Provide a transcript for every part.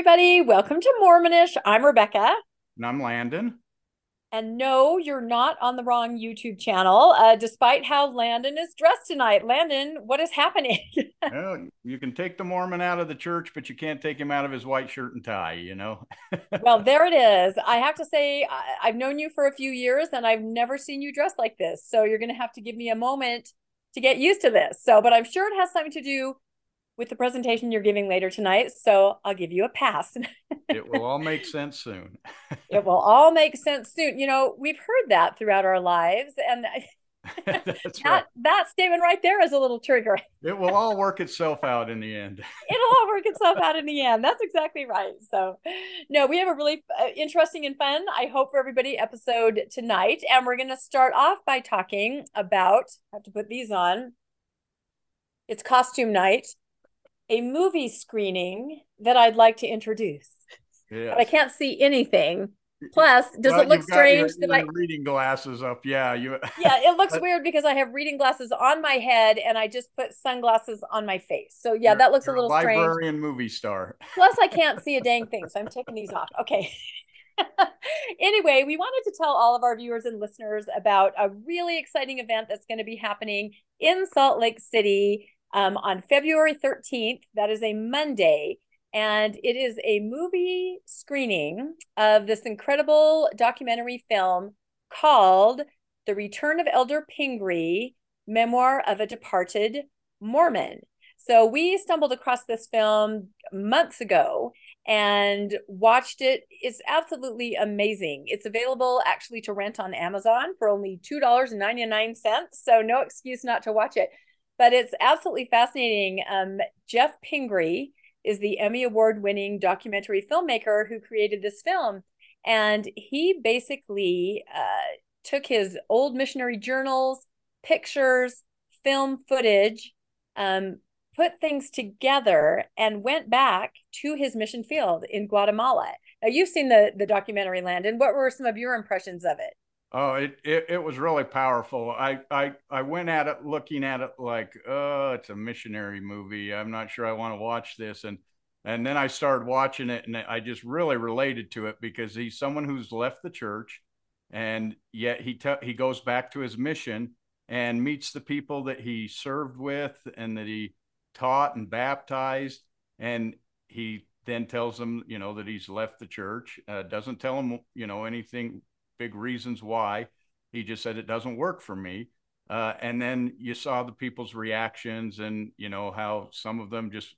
everybody. Welcome to Mormonish. I'm Rebecca. And I'm Landon. And no, you're not on the wrong YouTube channel, uh, despite how Landon is dressed tonight. Landon, what is happening? well, you can take the Mormon out of the church, but you can't take him out of his white shirt and tie, you know? well, there it is. I have to say, I- I've known you for a few years and I've never seen you dressed like this. So you're going to have to give me a moment to get used to this. So, but I'm sure it has something to do with the presentation you're giving later tonight. So I'll give you a pass. it will all make sense soon. it will all make sense soon. You know, we've heard that throughout our lives. And that, right. that statement right there is a little trigger. It will all work itself out in the end. It'll all work itself out in the end. That's exactly right. So, no, we have a really uh, interesting and fun, I hope, for everybody episode tonight. And we're going to start off by talking about, I have to put these on. It's costume night a movie screening that I'd like to introduce. Yes. But I can't see anything. Plus, does Well, it look you've your- strange that I reading glasses up? Yeah, you. Yeah, it looks weird because I have reading glasses on my head and I just put sunglasses on my face. So yeah, you're- that looks a little strange. Librarian movie star. Plus, I can't see a dang thing, so I'm taking these off. Okay. anyway, we wanted to tell all of our viewers and listeners about a really exciting event that's going to be happening in Salt Lake City um, on February 13th. That is a Monday. And it is a movie screening of this incredible documentary film called The Return of Elder Pingree Memoir of a Departed Mormon. So we stumbled across this film months ago and watched it. It's absolutely amazing. It's available actually to rent on Amazon for only $2.99. So no excuse not to watch it. But it's absolutely fascinating. Um, Geoff Pingree is the Emmy Award winning documentary filmmaker who created this film. And he basically uh, took his old missionary journals, pictures, film footage, um, put things together and went back to his mission field in Guatemala. Now you've seen the the documentary Landon. What were some of your impressions of it? Oh, it, it it was really powerful. I I I went at it looking at it like, oh, it's a missionary movie. I'm not sure I want to watch this, and and then I started watching it, and I just really related to it because he's someone who's left the church, and yet he he goes back to his mission and meets the people that he served with and that he taught and baptized, and he then tells them, you know, that he's left the church. Uh, doesn't tell them, you know, anything big reasons why. He just said it doesn't work for me. Uh, and then you saw the people's reactions and you know how some of them just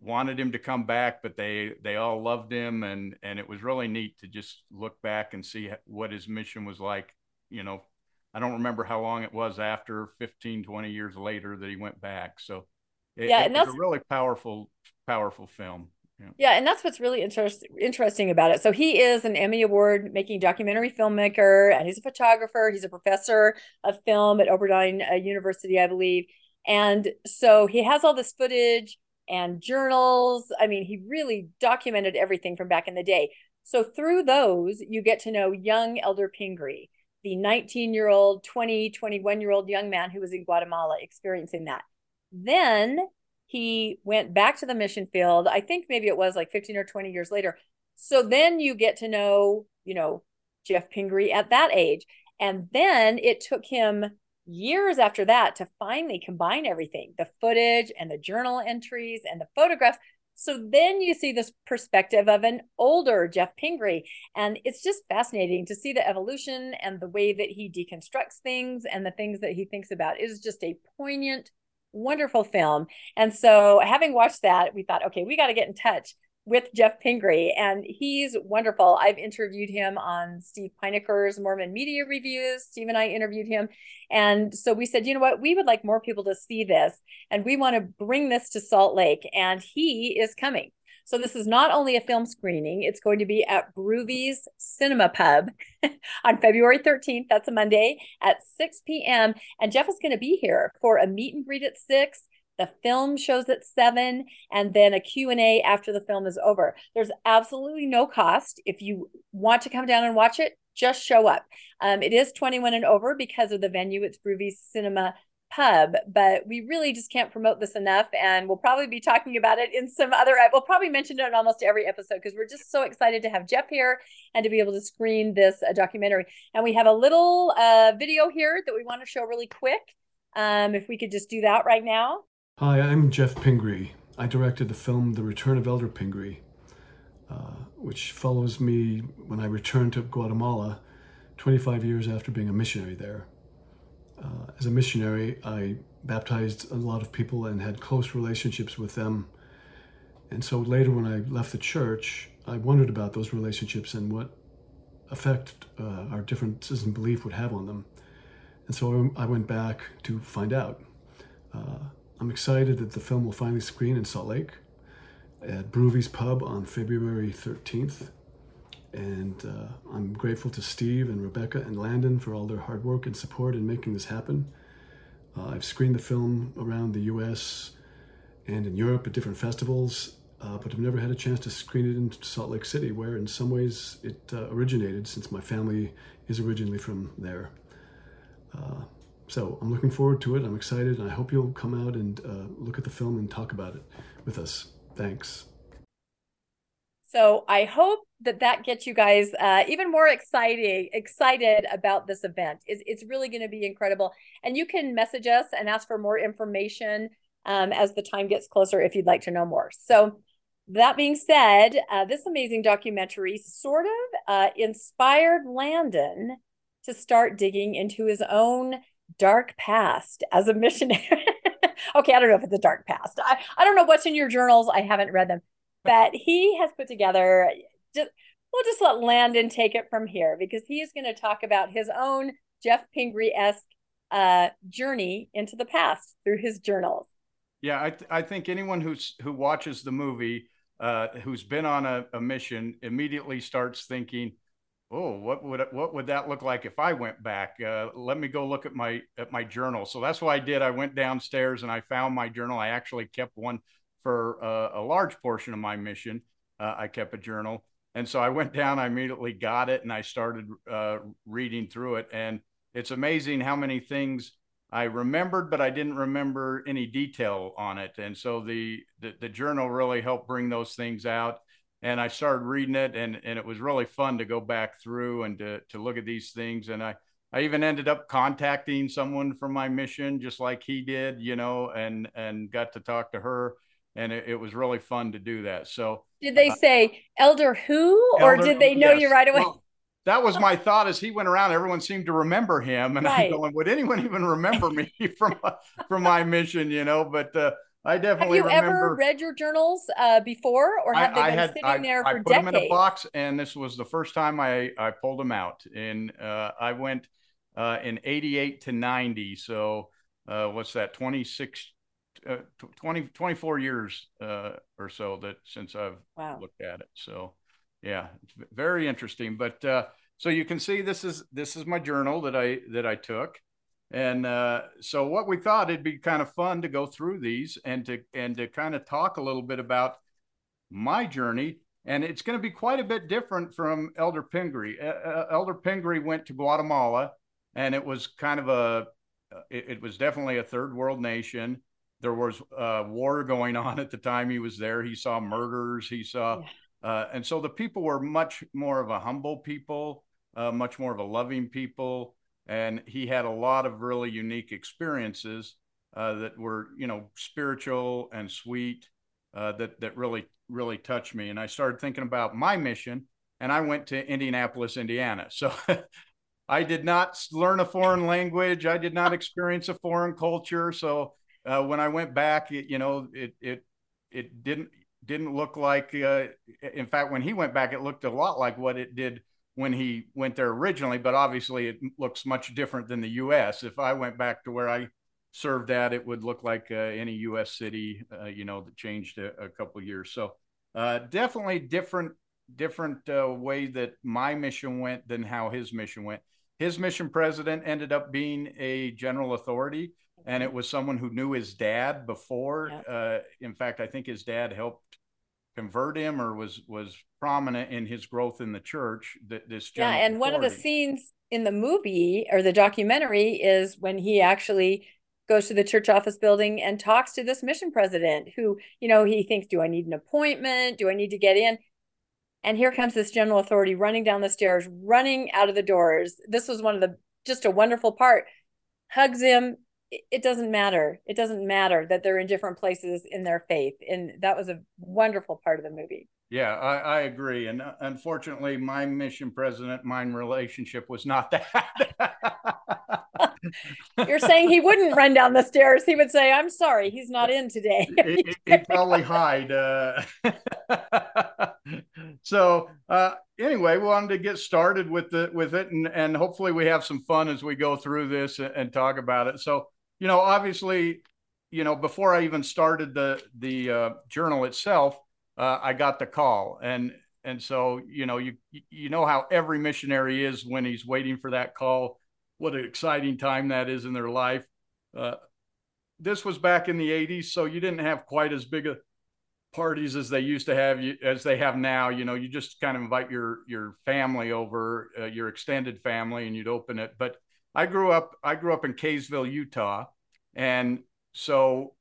wanted him to come back, but they they all loved him and and it was really neat to just look back and see what his mission was like. You know, I don't remember how long it was after 15, 20 years later that he went back. So it, Yeah, it was that's- a really powerful powerful film. Yeah. Yeah, and that's what's really interest, interesting about it. So he is an Emmy Award making documentary filmmaker, and he's a photographer. He's a professor of film at Oberdine uh, University, I believe. And so he has all this footage and journals. I mean, he really documented everything from back in the day. So through those, you get to know young Elder Pingree, the 19 year old, 20, 21 year old young man who was in Guatemala experiencing that. Then he went back to the mission field. I think maybe it was like 15 or 20 years later. So then you get to know, you know, Geoff Pingree at that age. And then it took him years after that to finally combine everything the footage and the journal entries and the photographs. So then you see this perspective of an older Geoff Pingree. And it's just fascinating to see the evolution and the way that he deconstructs things and the things that he thinks about. It is just a poignant, wonderful film. And so, having watched that, we thought, okay, we got to get in touch with Geoff Pingree, and he's wonderful. I've interviewed him on Steve Pynakker's Mormon Media Reviews. Steve and I interviewed him. And so we said, you know what, we would like more people to see this, and we want to bring this to Salt Lake, and he is coming. So this is not only a film screening, it's going to be at Brewvies Cinema Pub on February 13th. That's a Monday at 6 p.m. And Geoff is going to be here for a meet and greet at 6. The film shows at 7 and then a Q&A after the film is over. There's absolutely no cost. If you want to come down and watch it, just show up. Um, it is 21 and over because of the venue. It's Brewvies Cinema pub, but we really just can't promote this enough. And we'll probably be talking about it in some other, we'll probably mention it in almost every episode because we're just so excited to have Geoff here and to be able to screen this uh, documentary. And we have a little uh, video here that we want to show really quick. Um, if we could just do that right now. Hi, I'm Geoff Pingree. I directed the film The Return of Elder Pingree, uh, which follows me when I returned to Guatemala 25 years after being a missionary there. Uh, as a missionary, I baptized a lot of people and had close relationships with them. And so later, when I left the church, I wondered about those relationships and what effect uh, our differences in belief would have on them. And so I went back to find out. Uh, I'm excited that the film will finally screen in Salt Lake at Brewvies Pub on February 13th. And uh, I'm grateful to Steve and Rebecca and Landon for all their hard work and support in making this happen. Uh, I've screened the film around the US and in Europe at different festivals, uh, but I've never had a chance to screen it in Salt Lake City, where in some ways it uh, originated, since my family is originally from there. Uh, so I'm looking forward to it. I'm excited, and I hope you'll come out and uh, look at the film and talk about it with us. Thanks. So I hope that that gets you guys uh, even more excited excited about this event. It's, it's really going to be incredible. And you can message us and ask for more information um, as the time gets closer if you'd like to know more. So that being said, uh, this amazing documentary sort of uh, inspired Landon to start digging into his own dark past as a missionary. okay, I don't know if it's a dark past. I, I don't know what's in your journals. I haven't read them that he has put together. Just, we'll just let Landon take it from here because he is going to talk about his own Geoff Pingree esque uh, journey into the past through his journals. Yeah, I, th- I think anyone who's who watches the movie, uh, who's been on a, a mission, immediately starts thinking, "Oh, what would what would that look like if I went back? Uh, let me go look at my at my journal." So that's what I did. I went downstairs and I found my journal. I actually kept one for uh, a large portion of my mission. Uh, I kept a journal. And so I went down, I immediately got it, and I started uh, reading through it. And it's amazing how many things I remembered, but I didn't remember any detail on it. And so the, the, the journal really helped bring those things out. And I started reading it, and, and it was really fun to go back through and to, to look at these things. And I, I even ended up contacting someone from my mission, just like he did, you know, and and got to talk to her and it, it, was really fun to do that. So, did they uh, say elder who, or elder, did they know yes. you right away? Well, that was my thought as he went around. Everyone seemed to remember him, and right. I'm going, would anyone even remember me from from my mission? You know, but uh, I definitely have you remember, ever read your journals uh, before, or have I, they been had, sitting I, there for I put decades? them in a box, and this was the first time I I pulled them out. And uh, I went uh, in '88 to '90, so uh, what's that? 26 uh, 20, 24 years uh, or so that since I've wow. looked at it. So yeah, it's very interesting. But uh, so you can see this is this is my journal that I that I took. And uh, so what we thought it'd be kind of fun to go through these and to and to kind of talk a little bit about my journey. And it's going to be quite a bit different from Elder Pingree. Uh, Elder Pingree went to Guatemala, and it was kind of a it, it was definitely a third world nation there was uh, war going on at the time he was there. He saw murders. He saw, yeah. uh, and so the people were much more of a humble people, uh, much more of a loving people, and he had a lot of really unique experiences uh, that were, you know, spiritual and sweet. Uh, that that really really touched me, and I started thinking about my mission, and I went to Indianapolis, Indiana. So. I did not learn a foreign language. I did not experience a foreign culture. So uh, when I went back, it, you know, it it it didn't didn't look like. Uh, in fact, when he went back, it looked a lot like what it did when he went there originally. But obviously, it looks much different than the U.S. If I went back to where I served at, it would look like uh, any U.S. city, uh, you know, that changed a, a couple years. So uh, definitely different different uh, way that my mission went than how his mission went. His mission president ended up being a general authority and it was someone who knew his dad before. Uh, in fact, I think his dad helped convert him or was was prominent in his growth in the church. That this yeah, and authority. one of the scenes in the movie or the documentary is when he actually goes to the church office building and talks to this mission president who, you know, he thinks, do I need an appointment? Do I need to get in? And here comes this general authority running down the stairs, running out of the doors. This was one of the just a wonderful part. Hugs him. It doesn't matter. It doesn't matter that they're in different places in their faith. And that was a wonderful part of the movie. Yeah, I, I agree. And uh, unfortunately, my mission president, mine relationship was not that. You're saying he wouldn't run down the stairs. He would say, I'm sorry, he's not in today. He'd probably hide. Uh... so uh, anyway, we wanted to get started with the with it and, and hopefully we have some fun as we go through this and, and talk about it. So, you know, obviously, you know, before I even started the the uh, journal itself, uh, I got the call, and and so you know you you know how every missionary is when he's waiting for that call. What an exciting time that is in their life. Uh, this was back in the '80s, so you didn't have quite as big a parties as they used to have as they have now you know you just kind of invite your your family over uh, your extended family and you'd open it but i grew up i grew up in kaysville utah. And so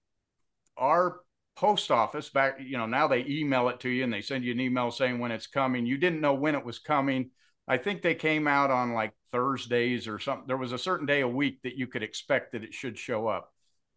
our post office back you know now they email it to you and they send you an email saying when it's coming. You didn't know when it was coming. I think they came out on like thursdays or something there was a certain day a week that you could expect that it should show up.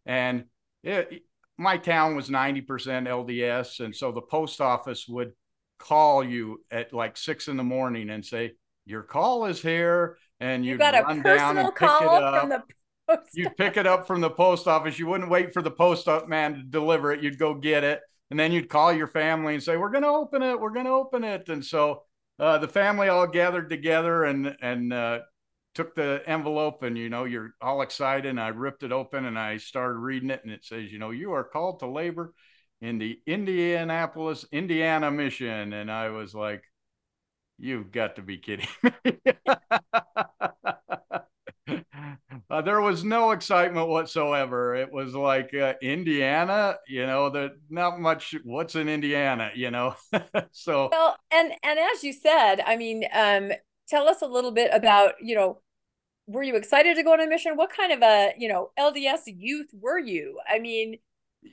And it, my town was 90% lds and so the post office would call you at like six in the morning and say your call is here and you got a personal call from the post office. You'd pick it up from the post office. You wouldn't wait for the post man to deliver it. You'd go get it. And then you'd call your family and say, We're going to open it. We're going to open it. And so uh, the family all gathered together and, and, uh, took the envelope and you know you're all excited and i ripped it open and i started reading it and it says you know you are called to labor in the indianapolis indiana mission and i was like you've got to be kidding me uh, there was no excitement whatsoever. It was like uh, Indiana, you know, that not much. What's in Indiana, you know? so well, and and as you said, I mean, um, tell us a little bit about, you know, were you excited to go on a mission? What kind of a, you know, LDS youth were you? I mean,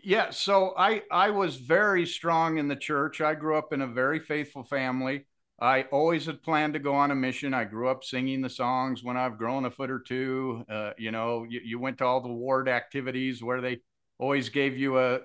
yeah, so I I was very strong in the church. I grew up in a very faithful family. I always had planned to go on a mission. I grew up singing the songs when I've grown a foot or two. Uh, you know, you, you, went to all the ward activities where they always gave you a,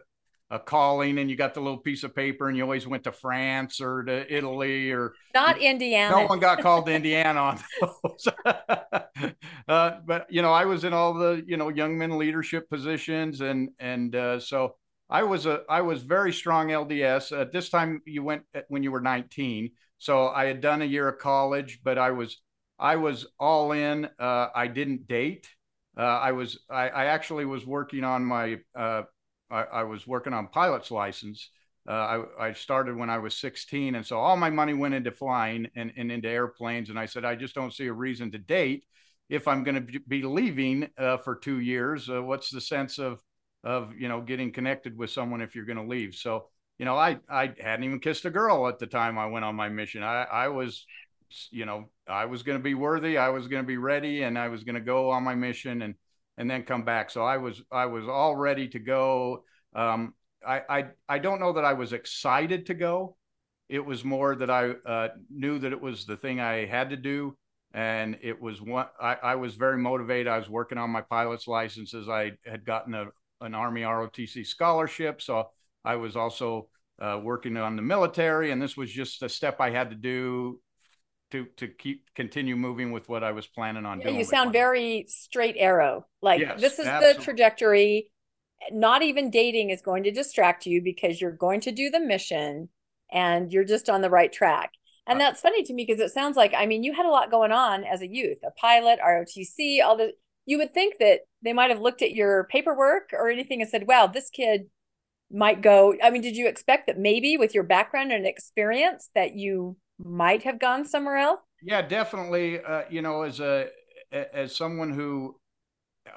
a calling and you got the little piece of paper and you always went to France or to Italy or not Indiana. No one got called to Indiana on those. uh, but, you know, I was in all the, you know, young men leadership positions. And, and uh, so I was a, I was very strong LDS. At this time you went when you were 19 so I had done a year of college, but I was I was all in. Uh, I didn't date. Uh, I was I, I, actually was working on my uh, I, I, was working on pilot's license. Uh, I, I started when I was 16, and so all my money went into flying and, and into airplanes. And I said I just don't see a reason to date if I'm going to be leaving uh, for two years. Uh, what's the sense of of you know getting connected with someone if you're going to leave? So you know, I I hadn't even kissed a girl at the time I went on my mission. I I was, you know, I was going to be worthy. I was going to be ready, and I was going to go on my mission and and then come back. So I was I was all ready to go. Um, I I I don't know that I was excited to go. It was more that I uh, knew that it was the thing I had to do, and it was one. I, I was very motivated. I was working on my pilot's licenses. I had gotten a an Army ROTC scholarship, so I was also uh, working on the military, and this was just a step I had to do to to keep continue moving with what I was planning on yeah, doing. You sound very straight arrow. Like yes, this is absolutely. the trajectory. Not even dating is going to distract you because you're going to do the mission and you're just on the right track. And uh, that's funny to me because it sounds like I mean you had a lot going on as a youth, a pilot, ROTC, all the you would think that they might have looked at your paperwork or anything and said, "Wow, this kid might go i mean did you expect that maybe with your background and experience that you might have gone somewhere else? Yeah definitely uh, you know as a as someone who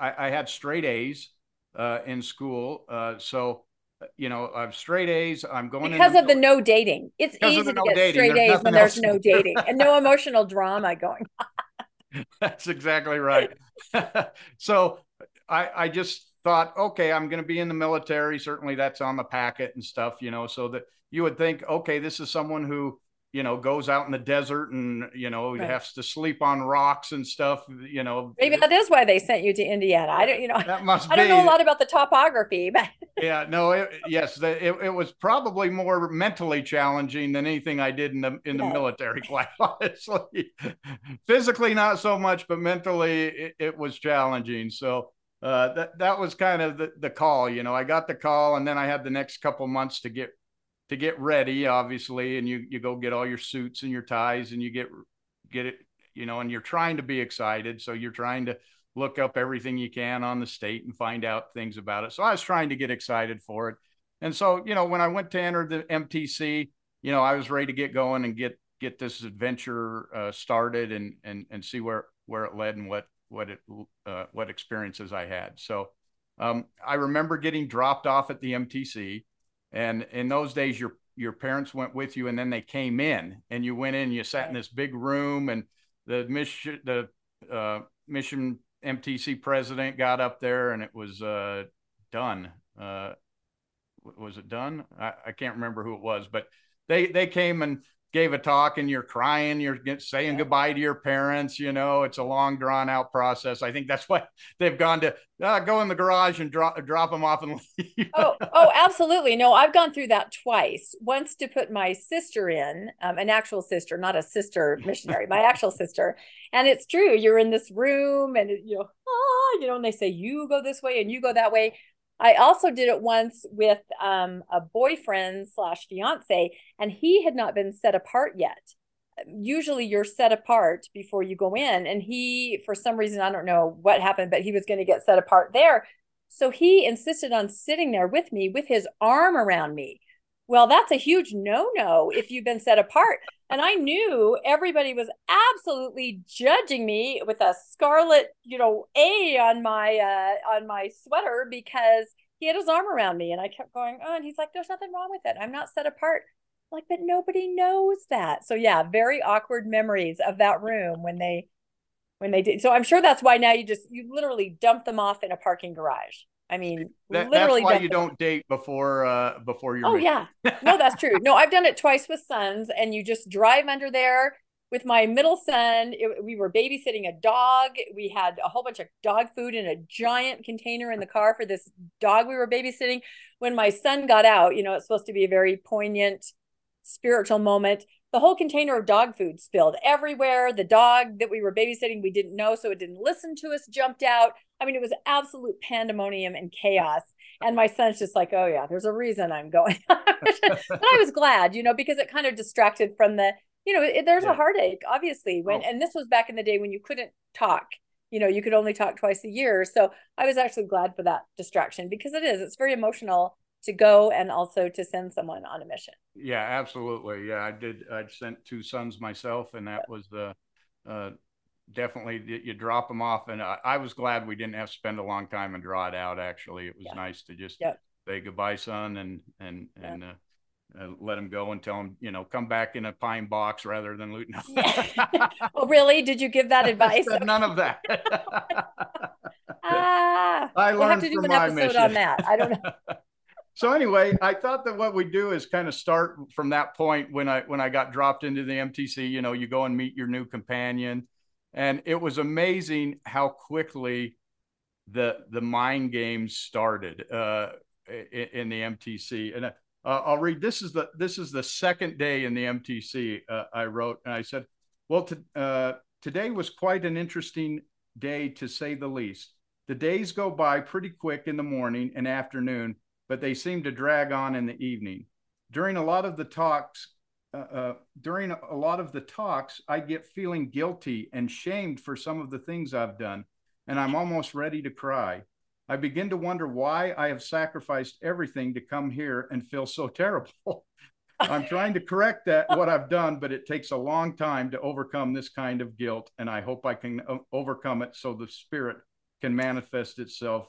i, I had straight a's uh, in school uh, so uh, you know i'm straight a's i'm going to because of the no dating. It's easy to no get dating. straight there's a's when there's no dating and no emotional drama going on. That's exactly right. So i i just thought, okay, I'm going to be in the military. Certainly that's on the packet and stuff, you know, so that you would think, okay, this is someone who, you know, goes out in the desert and, you know, right. has to sleep on rocks and stuff, you know. Maybe that is why they sent you to Indiana. I don't, you know, that must I don't know a lot about the topography, but. yeah, no, it, yes, it, it was probably more mentally challenging than anything I did in the, in the yeah. military, quite honestly. Physically, not so much, but mentally, it, it was challenging. So, uh, that that was kind of the, the call. You know, I got the call, and then I had the next couple months to get to get ready, obviously, and you you go get all your suits and your ties, and you get get it, you know, and you're trying to be excited, so you're trying to look up everything you can on the state and find out things about it. So I was trying to get excited for it, and so you know, when I went to enter the MTC, you know, I was ready to get going and get get this adventure uh, started and and and see where where it led and what what it uh, what experiences I had. So um, I remember getting dropped off at the MTC, and in those days, your your parents went with you, and then they came in, and you went in. You sat in this big room, and the mission the uh, mission MTC president got up there, and it was uh, done. Uh, was it done? I, I can't remember who it was, but they they came and gave a talk and you're crying, you're saying goodbye to your parents. You know, it's a long, drawn out process. I think that's why they've gone to uh, go in the garage and drop drop them off and leave. oh, oh, absolutely. No, I've gone through that twice. Once to put my sister in, um, an actual sister, not a sister missionary, my actual sister. And it's true. You're in this room, and you know, ah, you know, and they say you go this way and you go that way. I also did it once with um, a boyfriend slash fiance, and he had not been set apart yet. Usually, you're set apart before you go in, and he, for some reason, I don't know what happened, but he was going to get set apart there. So he insisted on sitting there with me with his arm around me. Well, that's a huge no no if you've been set apart. And I knew everybody was absolutely judging me with a scarlet, you know, A on my uh on my sweater because he had his arm around me and I kept going, oh, and he's like, there's nothing wrong with it. I'm not set apart. I'm like, but nobody knows that. So yeah, very awkward memories of that room when they when they did. So I'm sure that's why now you just you literally dump them off in a parking garage. I mean, that, literally. That's why you don't date before uh before you're. Oh yeah, no, that's true. No, I've done it twice with sons, and you just drive under there with my middle son. It, we were babysitting a dog. We had a whole bunch of dog food in a giant container in the car for this dog we were babysitting. When my son got out, you know, it's supposed to be a very poignant spiritual moment the whole container of dog food spilled everywhere. The dog that we were babysitting, we didn't know, so it didn't listen to us, jumped out. I mean, it was absolute pandemonium and chaos. And my son's just like, oh, yeah, there's a reason I'm going. but I was glad, you know, because it kind of distracted from the, you know, it, there's yeah. a heartache, obviously. When oh. and this was back in the day when you couldn't talk. You know, you could only talk twice a year. So I was actually glad for that distraction because it is. It's very emotional to go and also to send someone on a mission. Yeah, absolutely. Yeah, I did. I sent two sons myself, and that was the uh, definitely you drop them off. And I, I, was glad we didn't have to spend a long time and draw it out. Actually, it was yeah. nice to just yep. say goodbye, son, and and and. Uh, uh, let him go and tell him, you know, come back in a pine box rather than looting. oh, really? Did you give that advice? none of that. ah, I learned we'll have to do an episode mission. on that. I don't know so anyway, I thought that what we do is kind of start from that point when I when I got dropped into the MTC. You know, you go and meet your new companion, and it was amazing how quickly the the mind games started uh, in, in, the MTC. And uh, I'll read. This is the this is the second day in the MTC. Uh, I wrote and I said, "Well, to, uh, today was quite an interesting day to say the least. The days go by pretty quick in the morning and afternoon." But they seem to drag on in the evening. During a lot of the talks, uh, uh, during a lot of the talks, I get feeling guilty and shamed for some of the things I've done, and I'm almost ready to cry. I begin to wonder why I have sacrificed everything to come here and feel so terrible. I'm trying to correct that what I've done, but it takes a long time to overcome this kind of guilt, and I hope I can uh, overcome it so the spirit can manifest itself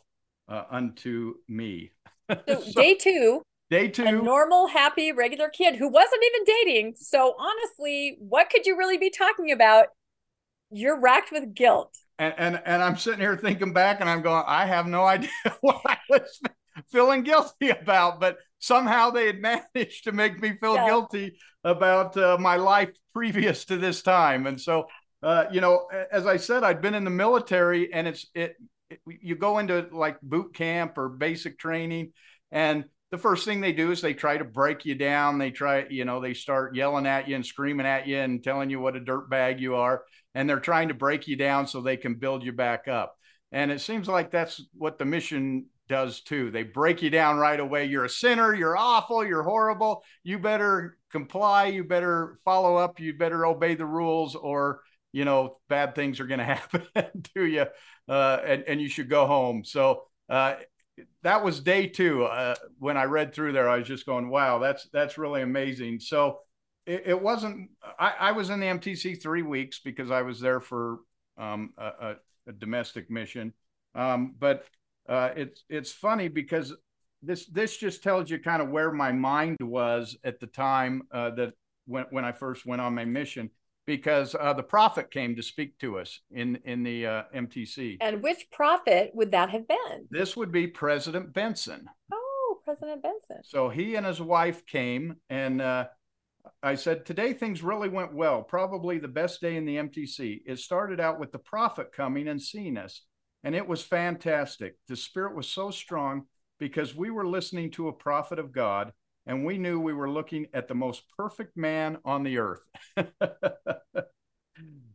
uh, unto me. So, so, day two. Day two. A normal, happy, regular kid who wasn't even dating. So honestly, what could you really be talking about? You're racked with guilt. and, and and I'm sitting here thinking back, and I'm going, I have no idea what I was feeling guilty about, but somehow they had managed to make me feel yeah. guilty about uh, my life previous to this time, and so. Uh, you know, as I said, I'd been in the military, and it's it, it. You go into like boot camp or basic training, and the first thing they do is they try to break you down. They try, you know, they start yelling at you and screaming at you and telling you what a dirt bag you are and they're trying to break you down so they can build you back up. And it seems like that's what the mission does too. They break you down right away. You're a sinner. You're awful. You're horrible. You better comply. You better follow up. You better obey the rules, or you know bad things are going to happen to you, uh, and and you should go home. So uh, that was day two. Uh, when I read through there, I was just going, "Wow, that's that's really amazing." So it, it wasn't. I, I, was in the MTC three weeks because I was there for um, a, a, domestic mission. Um, but uh, it's it's funny because this this just tells you kind of where my mind was at the time uh, that when when I first went on my mission because uh, the prophet came to speak to us in in the uh, MTC. And which prophet would that have been? This would be President Benson. Oh, President Benson. So he and his wife came, and uh, I said, Today things really went well, probably the best day in the MTC. It started out with the prophet coming and seeing us, and it was fantastic. The spirit was so strong because we were listening to a prophet of God, and we knew we were looking at the most perfect man on the earth.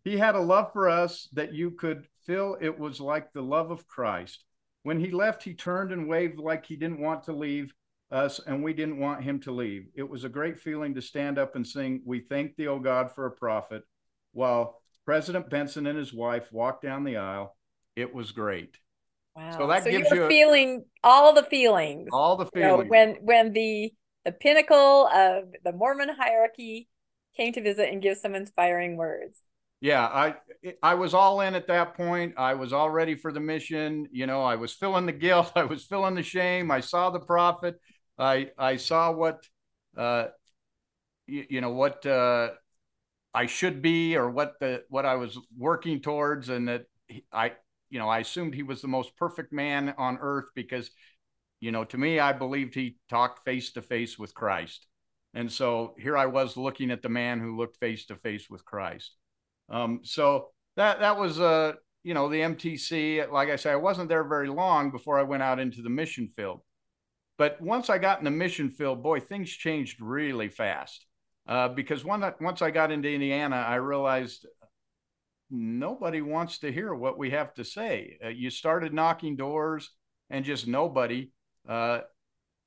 he had a love for us that you could feel it was like the love of Christ. When he left, he turned and waved like he didn't want to leave us and we didn't want him to leave. It was a great feeling to stand up and sing, We thank thee, O God, for a prophet, while President Benson and his wife walked down the aisle. It was great. Wow. So that so gives you, feeling all the feelings. All the feelings. You know, when when the the pinnacle of the Mormon hierarchy came to visit and give some inspiring words. Yeah, I I was all in at that point. I was all ready for the mission. You know, I was feeling the guilt. I was feeling the shame. I saw the prophet. I I saw what uh, you, you know what uh, I should be or what the what I was working towards, and that I you know I assumed he was the most perfect man on earth because you know to me I believed he talked face to face with Christ, and so here I was looking at the man who looked face to face with Christ. Um, so that that was uh you know the MTC. Like I say, I wasn't there very long before I went out into the mission field. But once I got in the mission field, boy, things changed really fast. Uh, because one, once I got into Indiana, I realized nobody wants to hear what we have to say. Uh, you started knocking doors, and just nobody uh,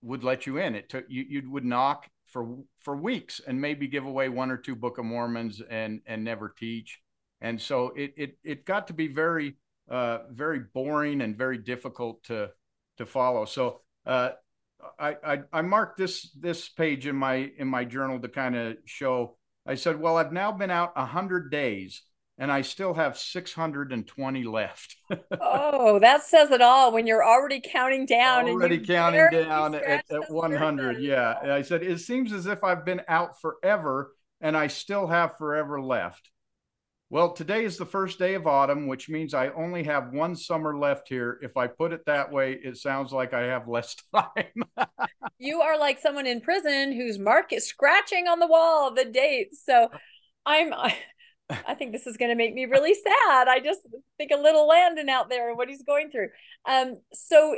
would let you in. It took you you would knock for for weeks and maybe give away one or two Book of Mormons and and never teach. And so it it it got to be very uh, very boring and very difficult to to follow. So uh, I, I, I marked this this page in my in my journal to kind of show. I said, well, I've now been out a hundred days, and I still have six hundred and twenty left. oh, that says it all. When you're already counting down, already counting down at, at one hundred. Yeah, I said it seems as if I've been out forever, and I still have forever left. Well, today is the first day of autumn, which means I only have one summer left here. If I put it that way, it sounds like I have less time. you are like someone in prison whose mark is scratching on the wall the dates. So I'm I, I think this is going to make me really sad. I just think a little Landon out there and what he's going through. Um so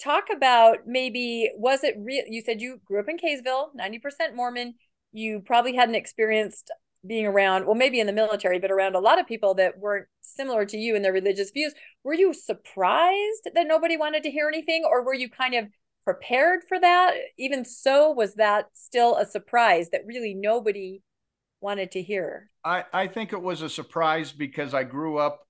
talk about maybe was it real you said you grew up in Kaysville, 90% Mormon. You probably hadn't experienced being around, well, maybe in the military, but around a lot of people that weren't similar to you in their religious views, were you surprised that nobody wanted to hear anything, or were you kind of prepared for that? Even so, was that still a surprise that really nobody wanted to hear? I, I think it was a surprise because I grew up,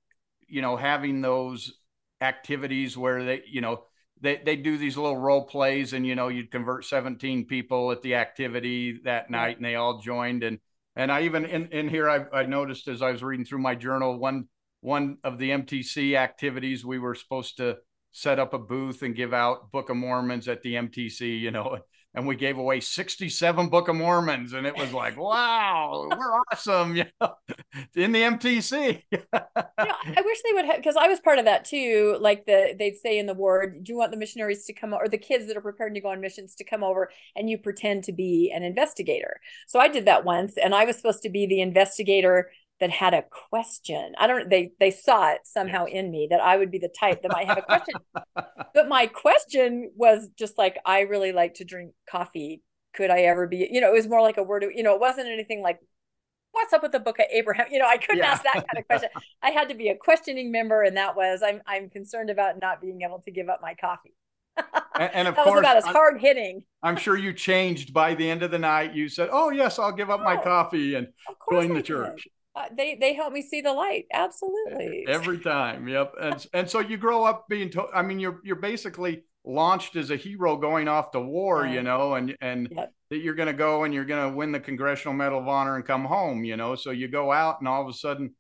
you know, having those activities where they, you know, they, they do these little role plays and, you know, you'd convert 17 people at the activity that night and they all joined. And, and I even in, in here I, I noticed as I was reading through my journal one one of the MTC activities we were supposed to set up a booth and give out Book of Mormons at the MTC. You know, and we gave away 67 Book of Mormons, and it was like, wow, we're awesome, you know, in the MTC. you know, I wish they would have because I was part of that too. Like the they'd say in the ward, do you want the missionaries to come or the kids that are preparing to go on missions to come over and you pretend to be an investigator? So I did that once, and I was supposed to be the investigator that had a question. I don't they they saw it somehow yes. in me that I would be the type that might have a question. but my question was just like I really like to drink coffee. Could I ever be, you know, it was more like a word of, you know, it wasn't anything like what's up with the book of Abraham? You know, I couldn't yeah. ask that kind of question. I had to be a questioning member and that was I'm I'm concerned about not being able to give up my coffee. and, and, of that course, was about as hard hitting. I'm sure you changed by the end of the night. You said, "Oh yes, I'll give up oh, my coffee and join the church." Uh, they they help me see the light. Absolutely. Every time. Yep. And and so you grow up being told i mean you're you're basically launched as a hero going off to war you know and and yep. that you're going to go and you're going to win the congressional medal of honor and come home you know. So you go out and all of a sudden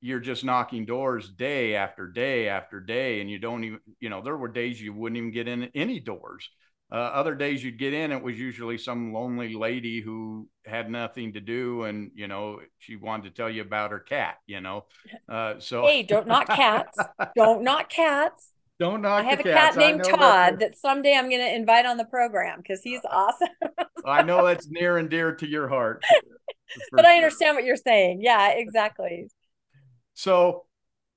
you're just knocking doors day after day after day and you don't even you know there were days you wouldn't even get in any doors uh, other days you'd get in, it was usually some lonely lady who had nothing to do, and you know she wanted to tell you about her cat. You know, uh, so hey, don't knock cats. don't knock cats. Don't knock. I have a cat named Todd that someday I'm going to invite on the program because he's uh, awesome. I know that's near and dear to your heart. but. I understand what you're saying. Yeah, exactly. So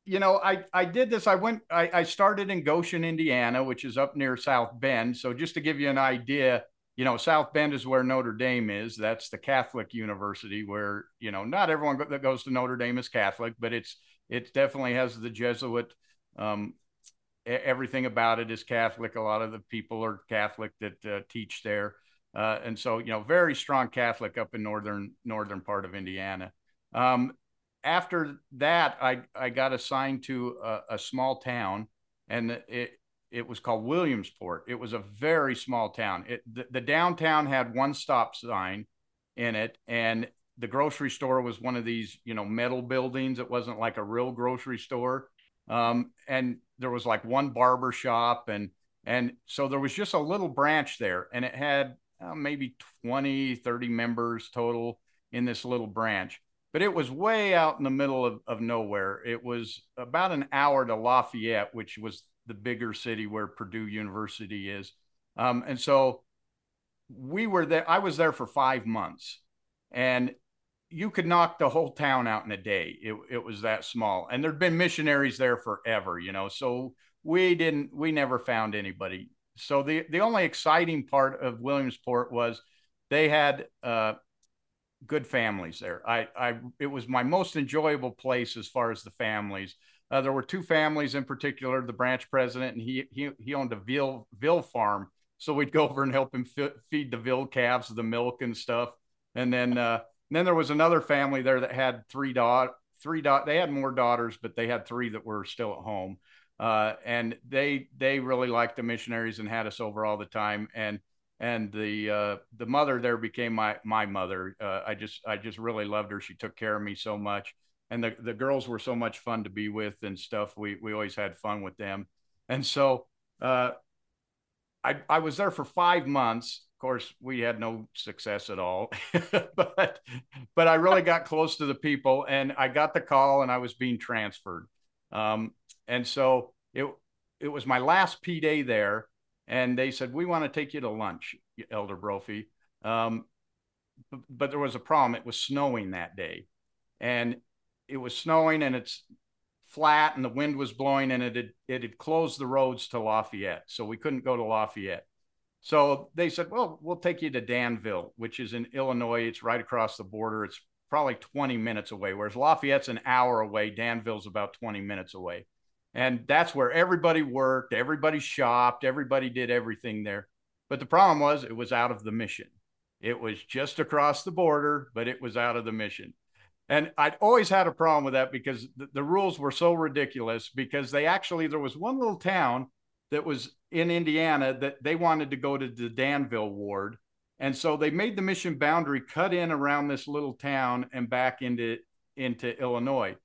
you know, I, I did this. I went, I, I started in Goshen, Indiana, which is up near South Bend. So just to give you an idea, you know, South Bend is where Notre Dame is. That's the Catholic university where, you know, not everyone that goes to Notre Dame is Catholic, but it's, it definitely has the Jesuit, um, everything about it is Catholic. A lot of the people are Catholic that uh, teach there. Uh, and so, you know, very strong Catholic up in northern, northern part of Indiana. Um, after that, I I got assigned to a, a, small town, and it it was called Williamsport. It was a very small town. It the, the downtown had one stop sign in it, and the grocery store was one of these you know metal buildings. It wasn't like a real grocery store, um, and there was like one barber shop, and and so there was just a little branch there, and it had uh, maybe 20, 30 members total in this little branch but it was way out in the middle of, of nowhere. It was about an hour to Lafayette, which was the bigger city where Purdue University is. Um, and so we were there. I was there for five months, and you could knock the whole town out in a day. It, it was that small, and there'd been missionaries there forever, you know. So we didn't, we never found anybody. So the the only exciting part of Williamsport was they had uh, good families there. I, I, it was my most enjoyable place as far as the families. Uh, there were two families in particular. The branch president and he he he owned a veal veal farm, so we'd go over and help him feed the veal calves the milk and stuff. And then uh, and then there was another family there that had three dot three dot. They had more daughters, but they had three that were still at home. Uh, and they they really liked the missionaries and had us over all the time. And and the uh, the mother there became my my mother. Uh, I just I just really loved her. She took care of me so much, and the the girls were so much fun to be with and stuff. We we always had fun with them, and so uh, I I was there for five months. Of course, we had no success at all, but but I really got close to the people, and I got the call, and I was being transferred, um, and so it it was my last P day there and they said, "We want to take you to lunch, Elder Brophy." Um, but, but there was a problem. It was snowing that day, and it was snowing, and it's flat, and the wind was blowing, and it had it had closed the roads to Lafayette, so we couldn't go to Lafayette. So they said, "Well, we'll take you to Danville, which is in Illinois. It's right across the border. It's probably 20 minutes away, whereas Lafayette's an hour away. Danville's about 20 minutes away." And that's where everybody worked, everybody shopped, everybody did everything there. But the problem was it was out of the mission. It was just across the border, but it was out of the mission. And I'd always had a problem with that because the, the rules were so ridiculous because they actually, there was one little town that was in Indiana that they wanted to go to the Danville ward. And so they made the mission boundary cut in around this little town and back into, into Illinois.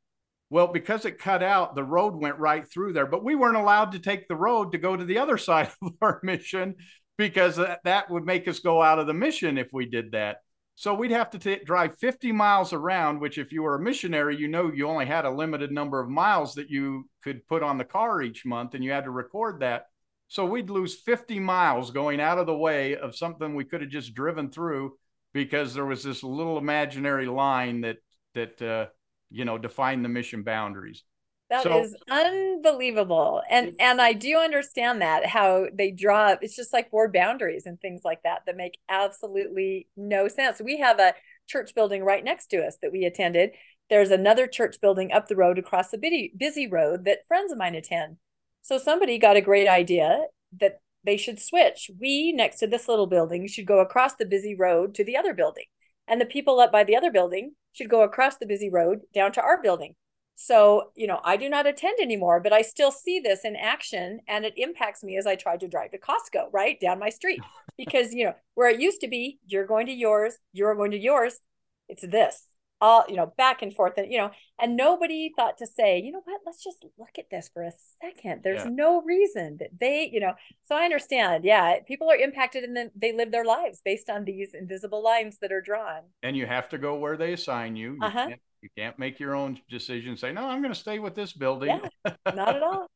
Well, because it cut out, the road went right through there, but we weren't allowed to take the road to go to the other side of our mission because that, would make us go out of the mission if we did that. So we'd have to t- drive 50 miles around, which, if you were a missionary, you know you only had a limited number of miles that you could put on the car each month, and you had to record that. So we'd lose 50 miles going out of the way of something we could have just driven through because there was this little imaginary line that that uh, you know define the mission boundaries. That so, is unbelievable. And and I do understand that how they draw it's just like ward boundaries and things like that that make absolutely no sense. We have a church building right next to us that we attended. There's another church building up the road across the busy, busy road that friends of mine attend. So somebody got a great idea that they should switch. We next to this little building should go across the busy road to the other building. And the people up by the other building should go across the busy road down to our building. So, you know, I do not attend anymore, but I still see this in action and it impacts me as I try to drive to Costco, right down my street. Because, you know, where it used to be, you're going to yours, you're going to yours, it's this all, you know, back and forth. And, you know, and nobody thought to say, you know what, let's just look at this for a second. There's yeah. no reason that they, you know, so I understand. Yeah. People are impacted and then they live their lives based on these invisible lines that are drawn. And you have to go where they assign you. You uh-huh. can't you can't make your own decision. Say, no, I'm going to stay with this building. Yeah, not at all.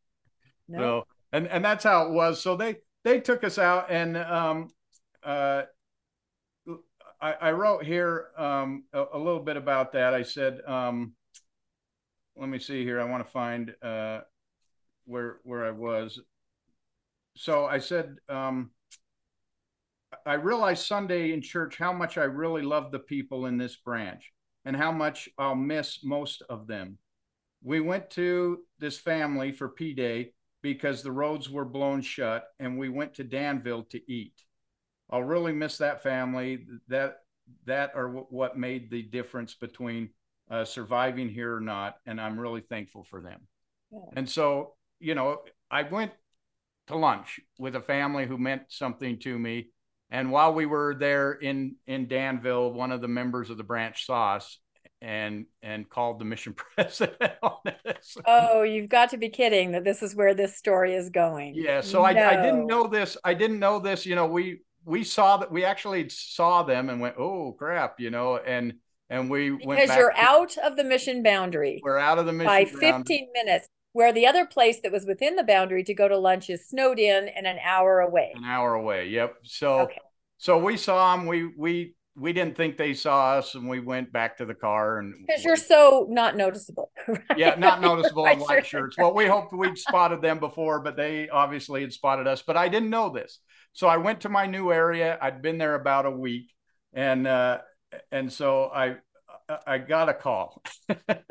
No. So, and and that's how it was. So they they took us out, and um, uh, I, I wrote here um, a, a, little bit about that. I said, um, let me see here. I want to find uh, where where I was. So I said, um, I realized Sunday in church how much I really love the people in this branch and how much I'll miss most of them. We went to this family for P Day because the roads were blown shut, and we went to Danville to eat. I'll really miss that family. That that are what made the difference between uh, surviving here or not, and I'm really thankful for them. Yeah. And so, you know, I went to lunch with a family who meant something to me and while we were there in in Danville, one of the members of the branch saw us and and called the mission president on this. Oh, you've got to be kidding that this is where this story is going. Yeah, so no. I, I didn't know this. I didn't know this. You know, we we saw that we actually saw them and went, oh crap, you know, and and we went because you're to, out of the mission boundary. We're out of the mission by 15 boundary. minutes where the other place that was within the boundary to go to lunch is snowed in and an hour away. An hour away. Yep. So okay. so we saw them. We we we didn't think they saw us, and we went back to the car. And because you're so not noticeable. Right? Yeah, not noticeable in white shirts. Well, we hoped we'd spotted them before, but they obviously had spotted us. But I didn't know this, so I went to my new area. I'd been there about a week, and uh, and so I I got a call,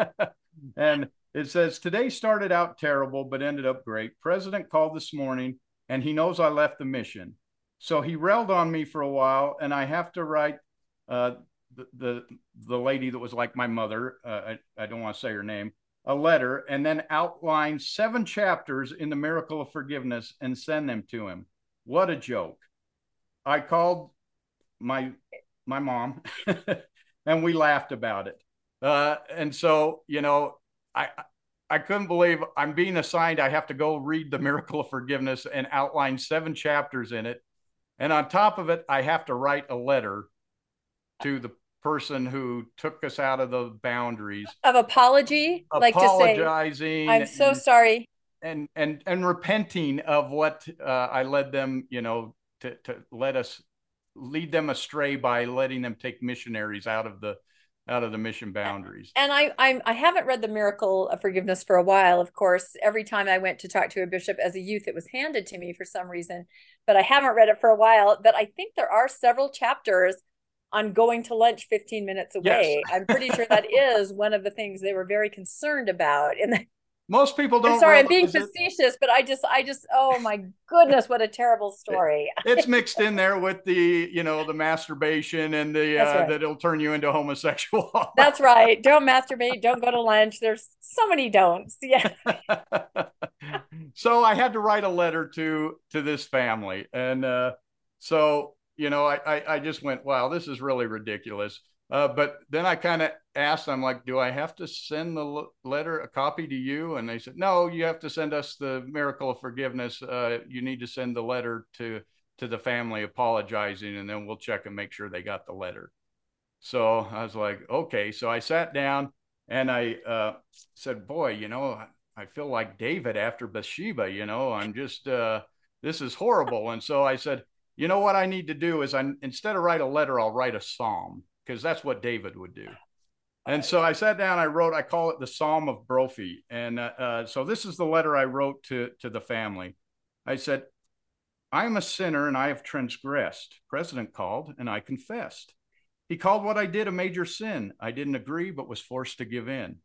and it says, Today started out terrible, but ended up great. President called this morning and he knows I left the mission. So he railed on me for a while, and I have to write uh, the, the, the lady that was like my mother, uh, I, I don't want to say her name, a letter, and then outline seven chapters in the miracle of forgiveness and send them to him. What a joke! I called my my mom, and we laughed about it. Uh, and so you know, I I couldn't believe I'm being assigned. I have to go read the miracle of forgiveness and outline seven chapters in it, and on top of it, I have to write a letter to the person who took us out of the boundaries of apology, like apologizing. I'm so sorry, and and and repenting of what uh, I led them, you know, to to let us lead them astray by letting them take missionaries out of the out of the mission boundaries. And I I'm, I haven't read the Miracle of Forgiveness for a while. Of course, every time I went to talk to a bishop as a youth, it was handed to me for some reason, but I haven't read it for a while. But I think there are several chapters on going to lunch 15 minutes away. Yes. I'm pretty sure that is one of the things they were very concerned about in the most people don't. I'm sorry, I'm being facetious, it. but I just, I just, oh my goodness, what a terrible story. it's mixed in there with the, you know, the masturbation and the uh, right. that it'll turn you into homosexual. That's right. Don't masturbate. Don't go to lunch. There's so many don'ts. Yeah. so I had to write a letter to to this family, and uh, so you know, I, I I just went, wow, this is really ridiculous. Uh, but then I kind of asked, I'm like, do I have to send the letter, a copy to you? And they said, no, you have to send us the miracle of forgiveness. Uh, you need to send the letter to to the family apologizing, and then we'll check and make sure they got the letter. So I was like, okay. So I sat down and I uh, said, boy, you know, I feel like David after Bathsheba, you know, I'm just, uh, this is horrible. And so I said, you know what I need to do is I instead of write a letter, I'll write a psalm because that's what David would do. And so I sat down, I wrote, I call it the Psalm of Brophy. And uh, uh, so this is the letter I wrote to, to the family. I said, I am a sinner and I have transgressed. President called and I confessed. He called what I did a major sin. I didn't agree, but was forced to give in.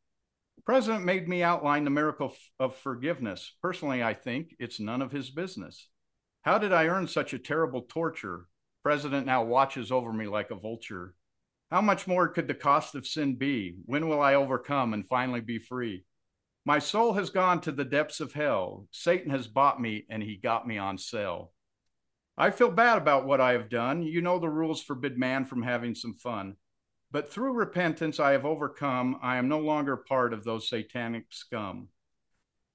The president made me outline the miracle of forgiveness. Personally, I think it's none of his business. How did I earn such a terrible torture? President now watches over me like a vulture. How much more could the cost of sin be? When will I overcome and finally be free? My soul has gone to the depths of hell. Satan has bought me and he got me on sale. I feel bad about what I have done. You know the rules forbid man from having some fun. But through repentance I have overcome. I am no longer part of those satanic scum.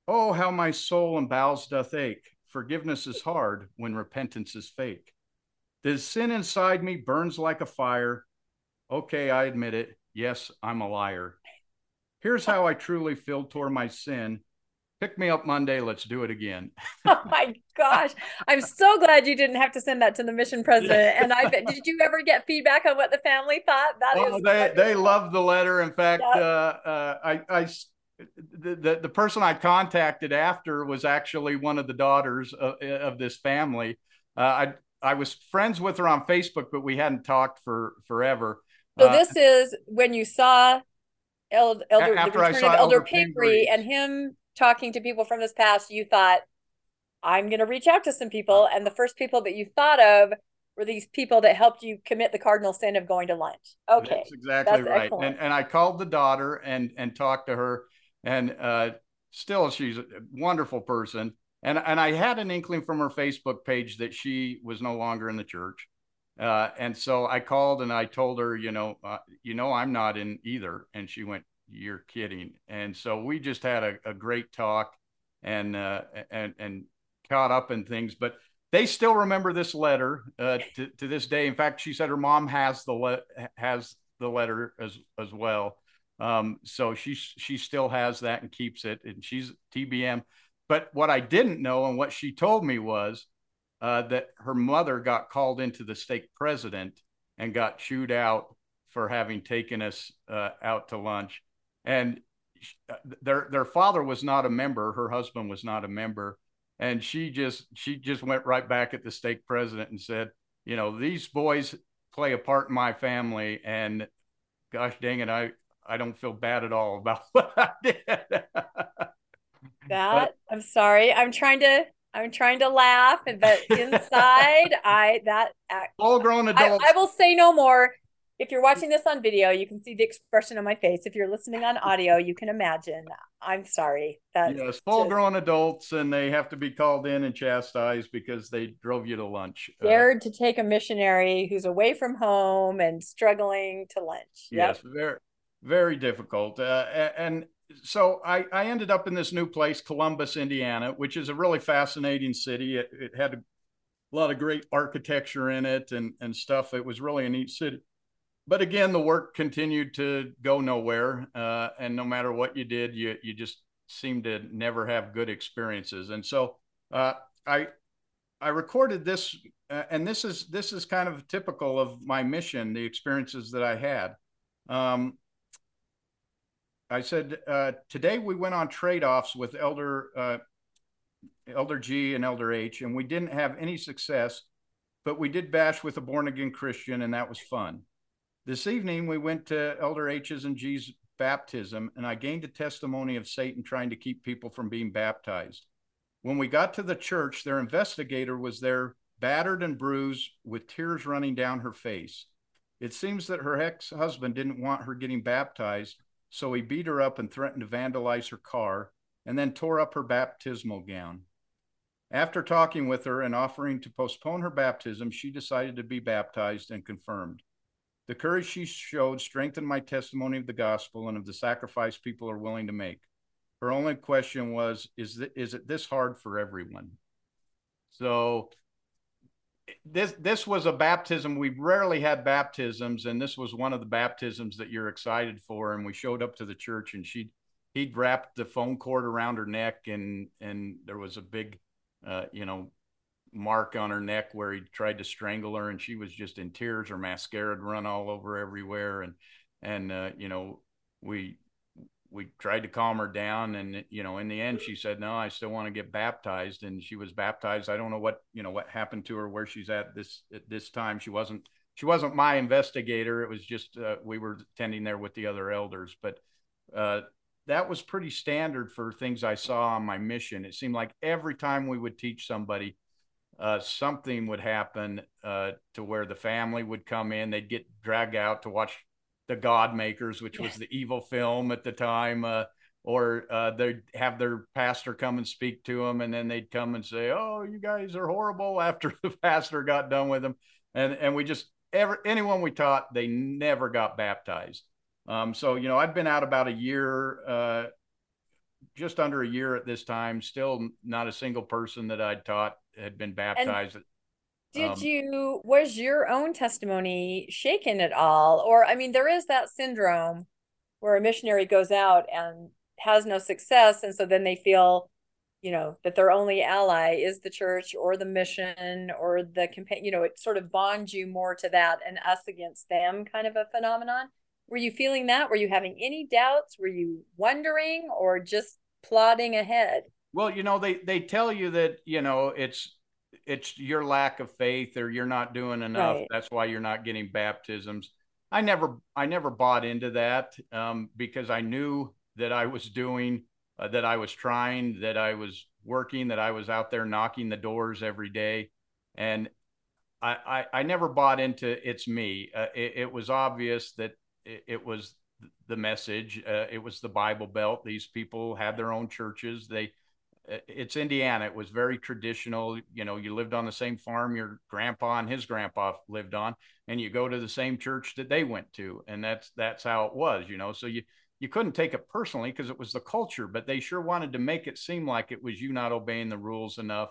Oh, how my soul and bowels doth ache. Forgiveness is hard when repentance is fake. The sin inside me burns like a fire. Okay, I admit it. Yes, I'm a liar. Here's how I truly feel toward my sin. Pick me up Monday. Let's do it again. oh my gosh. I'm so glad you didn't have to send that to the mission president. And I did you ever get feedback on what the family thought? That oh, they, they loved the letter. In fact, yep. uh, uh, I, I the, the, the person I contacted after was actually one of the daughters of, of this family. Uh, I I was friends with her on Facebook, but we hadn't talked for forever. So uh, this is when you saw Elder, Elder the return of Elder, Elder Pingree and him talking to people from his past. You thought, I'm going to reach out to some people, and the first people that you thought of were these people that helped you commit the cardinal sin of going to lunch. Okay, that's exactly that's right. And and I called the daughter and and talked to her and uh, still she's a wonderful person. And and I had an inkling from her Facebook page that she was no longer in the church. Uh, and so I called and I told her, you know, uh, you know, I'm not in either. And she went, "You're kidding." And so we just had a, a great talk and uh, and and caught up in things. But they still remember this letter uh, to, to this day. In fact, she said her mom has the le- has the letter as as well. Um, so she she still has that and keeps it, and she's TBM. But what I didn't know and what she told me was uh, that her mother got called into the stake president and got chewed out for having taken us uh, out to lunch. And uh, their their father was not a member. Her husband was not a member, and she just she just went right back at the stake president and said, you know, these boys play a part in my family, and gosh dang it, I I don't feel bad at all about what I did. that but, I'm sorry. I'm trying to I'm trying to laugh, but inside I that all grown adults. I, I will say no more. If you're watching this on video, you can see the expression on my face. If you're listening on audio, you can imagine. I'm sorry. That yes, full just, grown adults, and they have to be called in and chastised because they drove you to lunch. Dared uh, to take a missionary who's away from home and struggling to lunch. Yes, yep. very very difficult. Uh, and so I, I ended up in this new place, Columbus, Indiana, which is a really fascinating city. It, it had a lot of great architecture in it and, and stuff. It was really a neat city. But again, the work continued to go nowhere. Uh, and no matter what you did, you, you just seemed to never have good experiences. And so uh, I, I recorded this, uh, and this is this is kind of typical of my mission, the experiences that I had. Um, I said uh, today we went on trade offs with Elder uh, Elder G and Elder H, and we didn't have any success, but we did bash with a born again Christian, and that was fun. This evening we went to Elder H's and G's baptism, and I gained a testimony of Satan trying to keep people from being baptized. When we got to the church, their investigator was there, battered and bruised, with tears running down her face. It seems that her ex husband didn't want her getting baptized so he beat her up and threatened to vandalize her car and then tore up her baptismal gown. After talking with her and offering to postpone her baptism, she decided to be baptized and confirmed. The courage she showed strengthened my testimony of the gospel and of the sacrifice people are willing to make. Her only question was, is, th- is it this hard for everyone? So this this was a baptism. We rarely had baptisms, and this was one of the baptisms that you're excited for. And we showed up to the church, and she he'd wrapped the phone cord around her neck, and and there was a big, uh, you know, mark on her neck where he tried to strangle her, and she was just in tears. Her mascara had run all over everywhere, and and uh, you know we we tried to calm her down and you know in the end she said no i still want to get baptized and she was baptized. I don't know what you know what happened to her where she's at this at this time. She wasn't she wasn't my investigator. It was just uh, we were attending there with the other elders. But uh, that was pretty standard for things i saw on my mission. It seemed like every time we would teach somebody uh, something would happen uh, to where the family would come in. They'd get dragged out to watch the God Makers, which was the evil film at the time, uh, or uh, they'd have their pastor come and speak to them, and then they'd come and say, "Oh, you guys are horrible." After the pastor got done with them, and and we just ever anyone we taught, they never got baptized. Um, so you know, I've been out about a year, uh, just under a year at this time. Still, not a single person that I'd taught had been baptized. And- did um, you was your own testimony shaken at all? Or i mean there is that syndrome where a missionary goes out and has no success and so then they feel you know that their only ally is the church or the mission or the campaign you know it sort of bonds you more to that and us against them kind of a phenomenon. Were you feeling that? Were you having any doubts? Were you wondering or just plodding ahead? Well you know they they tell you that you know it's it's your lack of faith or you're not doing enough. Right. That's why you're not getting baptisms. I never, I never bought into that um, because I knew that I was doing, uh, that I was trying, that I was working, that I was out there knocking the doors every day, and I, I, I never bought into it's me. Uh, it, it, was obvious that it, it was the message. Uh, it was the Bible Belt. These people had their own churches. They it's Indiana. It was very traditional. You know, you lived on the same farm your grandpa and his grandpa lived on, and you go to the same church that they went to, and that's that's how it was. You know, so you you couldn't take it personally because it was the culture, but they sure wanted to make it seem like it was you not obeying the rules enough,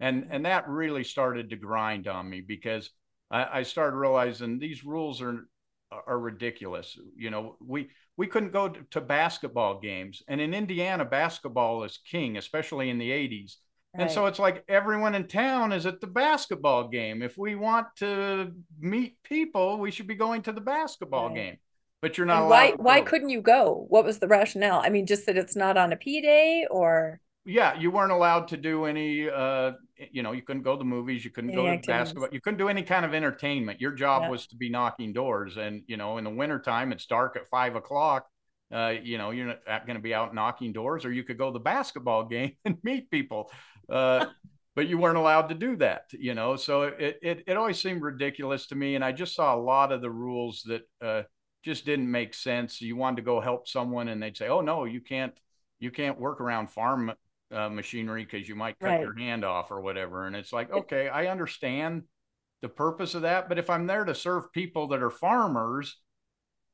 and and that really started to grind on me because I, I started realizing these rules are are ridiculous. You know, we we couldn't go to, basketball games, and in Indiana, basketball is king, especially in the '80s. Right. And so it's like everyone in town is at the basketball game. If we want to meet people, we should be going to the basketball right. game. But you're not. why? Why couldn't you go? What was the rationale? I mean, just that it's not on a P day, or yeah, you weren't allowed to do any. Uh, you know, you couldn't go to the movies, you couldn't any go to activities. basketball, you couldn't do any kind of entertainment. Your job yeah. was to be knocking doors, and you know, in the wintertime, it's dark at five o'clock. Uh, you know, you're not going to be out knocking doors, or you could go to the basketball game and meet people. Uh, but you weren't allowed to do that, you know. So it, it it always seemed ridiculous to me, and I just saw a lot of the rules that uh, just didn't make sense. You wanted to go help someone, and they'd say, "Oh no, you can't." You can't work around farm uh, machinery because you might cut right. your hand off or whatever. And it's like, okay, I understand the purpose of that, but if I'm there to serve people that are farmers,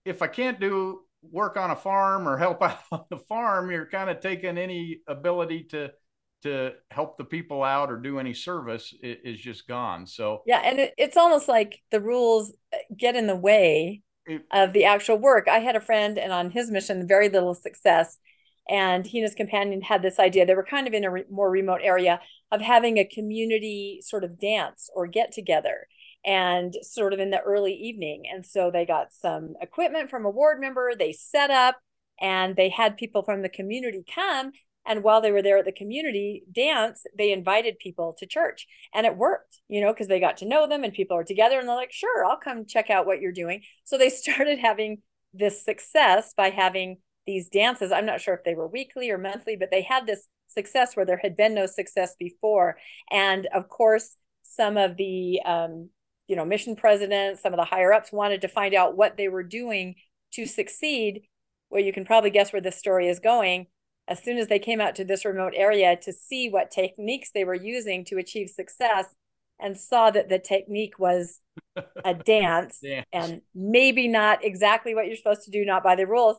if I can't do work on a farm or help out on the farm, you're kind of taking any ability to to help the people out or do any service is just gone. So yeah, and it, it's almost like the rules uh, get in the way it, of the actual work. I had a friend, and on his mission, very little success and he and his companion had this idea. They were kind of in a re- more remote area of having a community sort of dance or get together and sort of in the early evening. And so they got some equipment from a ward member they set up and they had people from the community come. And while they were there at the community dance they invited people to church. And it worked you know because they got to know them and people are together and they're like sure i'll come check out what you're doing. So they started having this success by having these dances. I'm not sure if they were weekly or monthly, but they had this success where there had been no success before. And of course, some of the um, you know mission presidents, some of the higher ups wanted to find out what they were doing to succeed. Well, you can probably guess where this story is going. As soon as they came out to this remote area to see what techniques they were using to achieve success, and saw that the technique was a dance, dance, and maybe not exactly what you're supposed to do, not by the rules,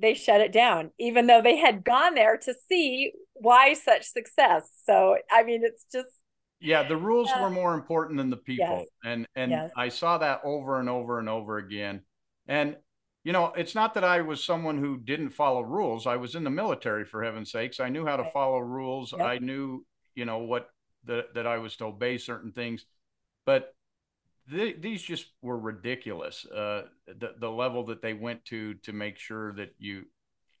they shut it down, even though they had gone there to see why such success. So, I mean, it's just yeah, the rules yeah. were more important than the people, yes. and and yes. I saw that over and over and over again. And you know, it's not that I was someone who didn't follow rules. I was in the military for heaven's sakes. I knew how to follow rules. Yep. I knew, you know, what the, that I was to obey certain things, but these just were ridiculous. Uh, the the level that they went to to make sure that you,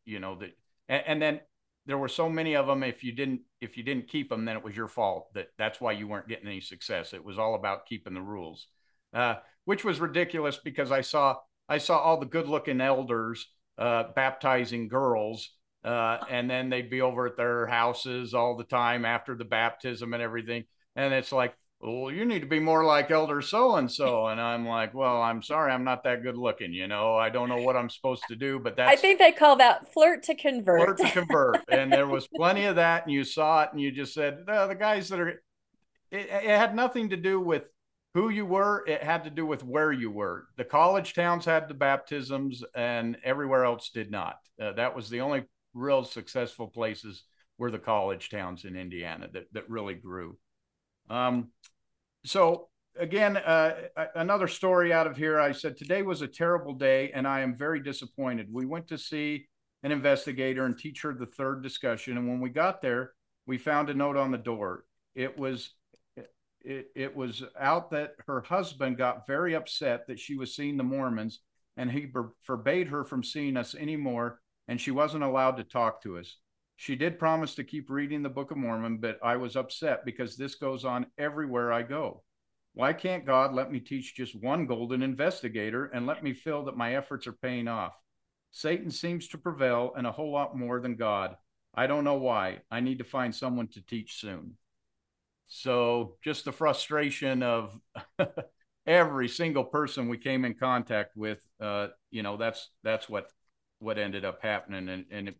you know, that and, and then there were so many of them. If you didn't if you didn't keep them, then it was your fault. That that's why you weren't getting any success. It was all about keeping the rules, uh, which was ridiculous because I saw I saw all the good looking elders uh, baptizing girls. Uh, and then they'd be over at their houses all the time after the baptism and everything. And it's like, well, you need to be more like Elder so and so. And I'm like, well, I'm sorry, I'm not that good looking. You know, I don't know what I'm supposed to do, but that's. I think they call that flirt to convert. Flirt to convert. and there was plenty of that. And you saw it and you just said, no, the guys that are, it, it had nothing to do with who you were, it had to do with where you were. The college towns had the baptisms and everywhere else did not. Uh, that was the only real successful places were the college towns in Indiana that, that really grew. Um, so again, uh, another story out of here. I said, today was a terrible day and I am very disappointed. We went to see an investigator and teach her the third discussion. And when we got there, we found a note on the door. It was it, it was out that her husband got very upset that she was seeing the Mormons and he forbade her from seeing us anymore and she wasn't allowed to talk to us. She did promise to keep reading the Book of Mormon, but I was upset because this goes on everywhere I go. Why can't God let me teach just one golden investigator and let me feel that my efforts are paying off? Satan seems to prevail and a whole lot more than God. I don't know why. I need to find someone to teach soon. So just the frustration of every single person we came in contact with, uh, you know, that's that's what what ended up happening, and and it,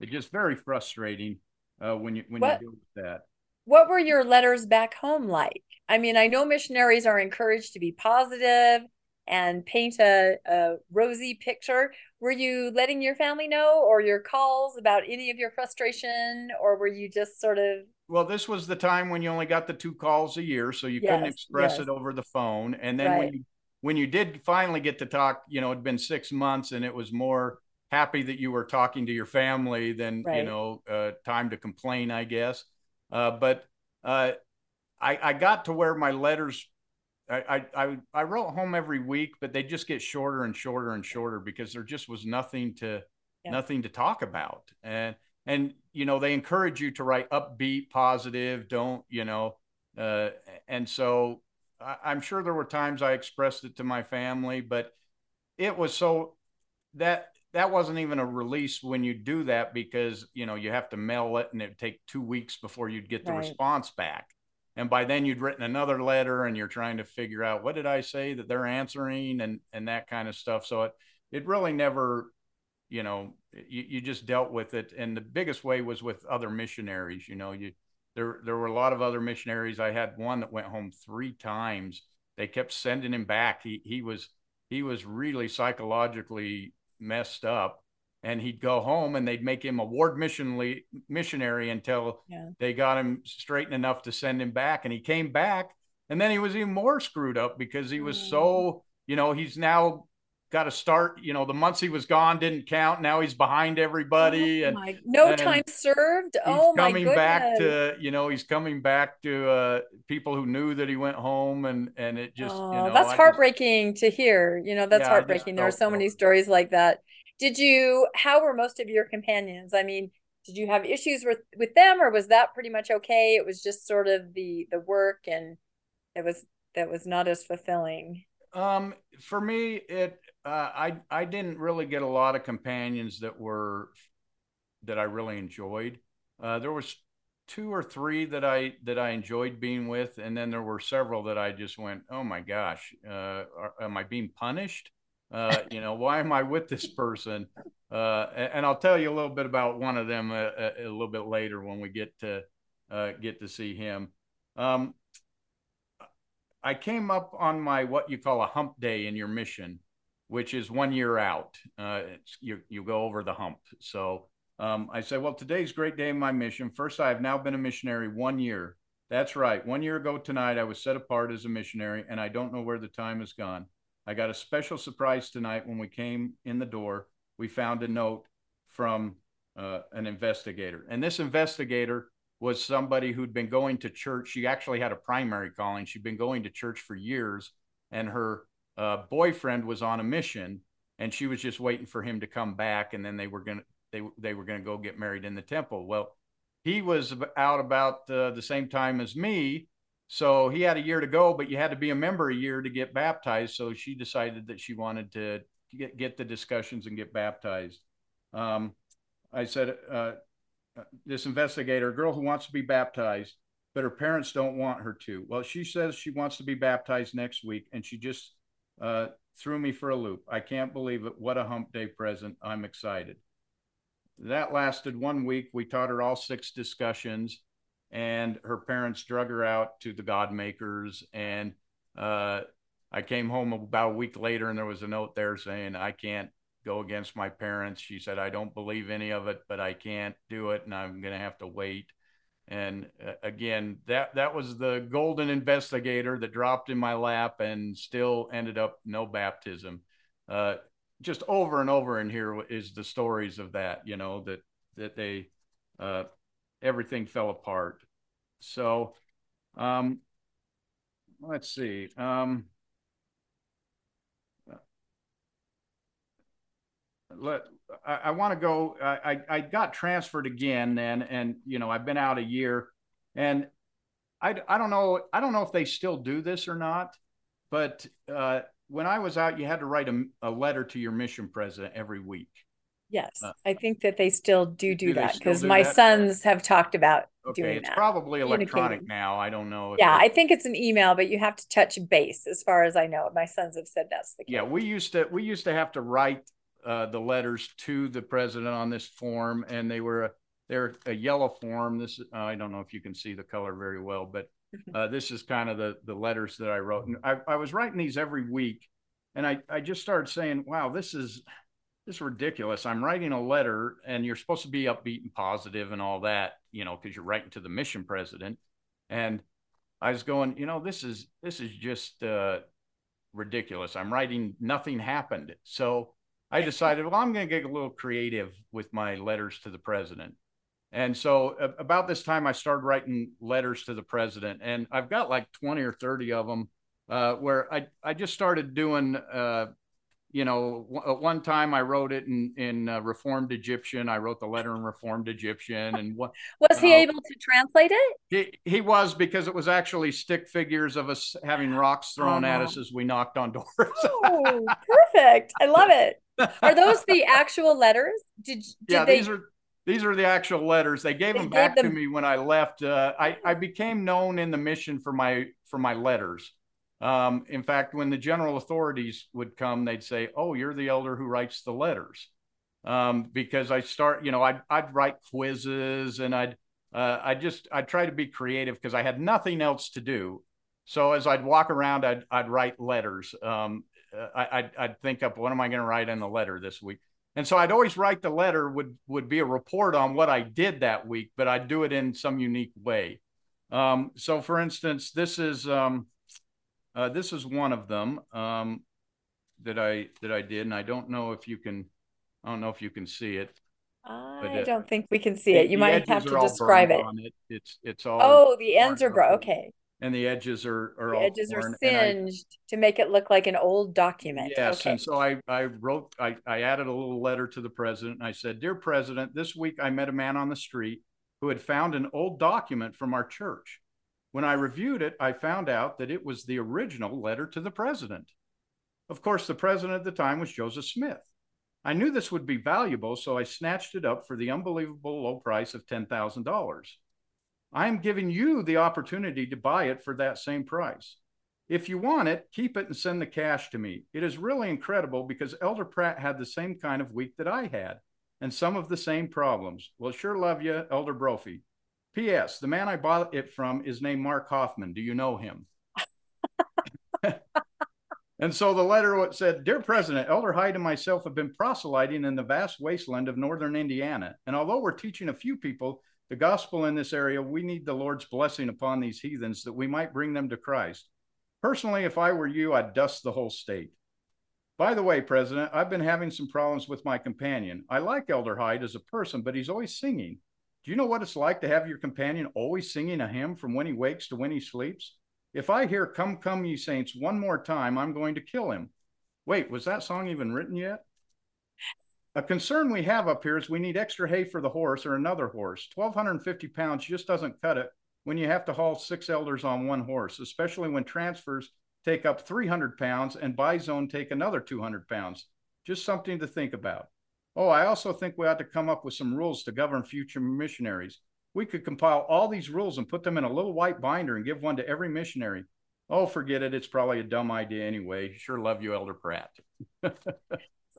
it just very frustrating uh, when you when what, you deal with that. What were your letters back home like? I mean, I know missionaries are encouraged to be positive and paint a, a rosy picture. Were you letting your family know, or your calls about any of your frustration, or were you just sort of well, this was the time when you only got the two calls a year, so you yes, couldn't express yes. it over the phone. And then right. when you when you did finally get to talk, you know, it'd been six months, and it was more happy that you were talking to your family than right. you know uh, time to complain, I guess. Uh, but uh, I, I got to where my letters. I, I I wrote home every week, but they just get shorter and shorter and shorter because there just was nothing to yeah. nothing to talk about. And and you know they encourage you to write upbeat positive don't you know uh, and so I, i'm sure there were times i expressed it to my family but it was so that that wasn't even a release when you do that because you know you have to mail it and it take two weeks before you'd get the right. response back. And by then you'd written another letter and you're trying to figure out what did i say that they're answering and and that kind of stuff. So it it really never you know you, you just dealt with it. And the biggest way was with other missionaries you know you there there were a lot of other missionaries. I had one that went home three times. They kept sending him back. He he was he was really psychologically messed up and he'd go home and they'd make him a ward missionary missionary until yeah. they got him straightened enough to send him back and he came back and then he was even more screwed up because he was mm. so you know he's now got to start. You know, the months he was gone didn't count. Now he's behind everybody, oh and my, no and time served. oh my coming back to you know he's coming back to uh, people who knew that he went home, and and it just oh, you know, that's I heartbreaking just, to hear. You know, that's yeah, heartbreaking. There are so many stories like that. Did you? How were most of your companions? I mean. Did you have issues with with them, or was that pretty much okay? It was just sort of the the work, and it was that was not as fulfilling. Um, for me, it uh, I I didn't really get a lot of companions that were that I really enjoyed. Uh, there was two or three that I that I enjoyed being with, and then there were several that I just went, "Oh my gosh, uh, are, am I being punished? Uh, you know, why am I with this person?" Uh, and, and, I'll tell you a little bit about one of them a, uh, a, a little bit later when we get to get to see him. Um, I came up on my what you call a hump day in your mission, which is one year out. Uh, you, you go over the hump. So um, I said, well, today's great day in my mission. First, I have now been a missionary one year. That's right. One year ago tonight, I was set apart as a missionary, and I don't know where the time has gone. I got a special surprise tonight when we came in the door. We found a note from uh, an investigator, and this investigator was somebody who'd been going to church. She actually had a primary calling. She'd been going to church for years, and her uh, boyfriend was on a mission, and she was just waiting for him to come back, and then they were gonna they they were gonna go get married in the temple. Well, he was out about uh, the same time as me. So he had a year to go, but you had to be a member a year to get baptized. So she decided that she wanted to get, get the discussions and get baptized. Um, I said, uh, this investigator, a girl who wants to be baptized, but her parents don't want her to. Well, she says she wants to be baptized next week, and she just uh, threw me for a loop. I can't believe it. What a hump day present. I'm excited that lasted one week. We taught her all six discussions, and her parents drug her out to the God Makers. And uh, I came home about a week later, and there was a note there saying, I can't go against my parents. She said, I don't believe any of it, but I can't do it, and I'm going to have to wait. And uh, again, that that was the golden investigator that dropped in my lap and still ended up no baptism. Uh, just over and over in here is the stories of that you know that that they uh, everything fell apart so um let's see um let I, I want to go I, I got transferred again then and you know I've been out a year and I, I don't know I don't know if they still do this or not but uh, when I was out, you had to write a, a letter to your mission president every week. Yes, uh, I think that they still do do, do that because my that? sons have talked about okay, doing it's that. probably electronic now. I don't know. yeah, I think it's an email, but you have to touch base, as far as I know. My sons have said that's the case. Yeah, we used to we used to have to write uh, the letters to the president on this form, and they were a, they're a yellow form. This uh, I don't know if you can see the color very well, but uh, this is kind of the the letters that I wrote, and I, I was writing these every week, and I I just started saying, wow, this is this is ridiculous. I'm writing a letter, and you're supposed to be upbeat and positive and all that, you know, because you're writing to the mission president, and I was going, you know, this is this is just uh, ridiculous. I'm writing nothing happened, so I decided, well, I'm going to get a little creative with my letters to the president. And so about this time, I started writing letters to the president, and I've got like 20 or 30 of them uh, where I, I just started doing, uh, you know, w- uh, one time I wrote it in, in uh, Reformed Egyptian. I wrote the letter in Reformed Egyptian. And what was he uh, able to translate it? He, he was because it was actually stick figures of us having rocks thrown at us as we knocked on doors. oh, perfect. I love it. Are those the actual letters? Did, did yeah, they... these are these are the actual letters. They gave they them back them... to me when I left. Uh, I, I became known in the mission for my for my letters. Um, in fact, when the general authorities would come, they'd say, "Oh, you're the elder who writes the letters," um, because I start, you know, I'd I'd write quizzes and I'd uh, I just I'd try to be creative because I had nothing else to do. So as I'd walk around, I'd I'd write letters. Um, I, I'd, I'd think up what am I going to write in the letter this week and so I'd always write the letter would would be a report on what I did that week, but I'd do it in some unique way. Um, so, for instance, this is um, uh, this is one of them um, that I that I did, and I don't know if you can I don't know if you can see it. I don't think we can see it. You might have to describe it. it. It's it's all. Oh, the ends are broken. Okay and the edges are are the all edges are singed I, to make it look like an old document. Yes, okay. and so I I wrote I I added a little letter to the president. I said, "Dear President, this week I met a man on the street who had found an old document from our church. When I reviewed it, I found out that it was the original letter to the president. Of course, the president at the time was Joseph Smith. I knew this would be valuable, so I snatched it up for the unbelievable low price of ten thousand dollars." I am giving you the opportunity to buy it for that same price. If you want it, keep it and send the cash to me. It is really incredible because Elder Pratt had the same kind of week that I had and some of the same problems. Well, sure love you, Elder Brophy. P.S. The man I bought it from is named Mark Hofmann. Do you know him? and so the letter said Dear President, Elder Hyde and myself have been proselyting in the vast wasteland of northern Indiana. And although we're teaching a few people The gospel in this area, we need the Lord's blessing upon these heathens that we might bring them to Christ. Personally, if I were you, I'd dust the whole state. By the way, President, I've been having some problems with my companion. I like Elder Hyde as a person, but he's always singing. Do you know what it's like to have your companion always singing a hymn from when he wakes to when he sleeps? If I hear Come, Come, Ye Saints one more time, I'm going to kill him. Wait, was that song even written yet? A concern we have up here is we need extra hay for the horse or another horse. 1,250 pounds just doesn't cut it when you have to haul six elders on one horse, especially when transfers take up 300 pounds and by zone take another 200 pounds. Just something to think about. Oh, I also think we ought to come up with some rules to govern future missionaries. We could compile all these rules and put them in a little white binder and give one to every missionary. Oh, forget it. It's probably a dumb idea anyway. Sure love you, Elder Pratt.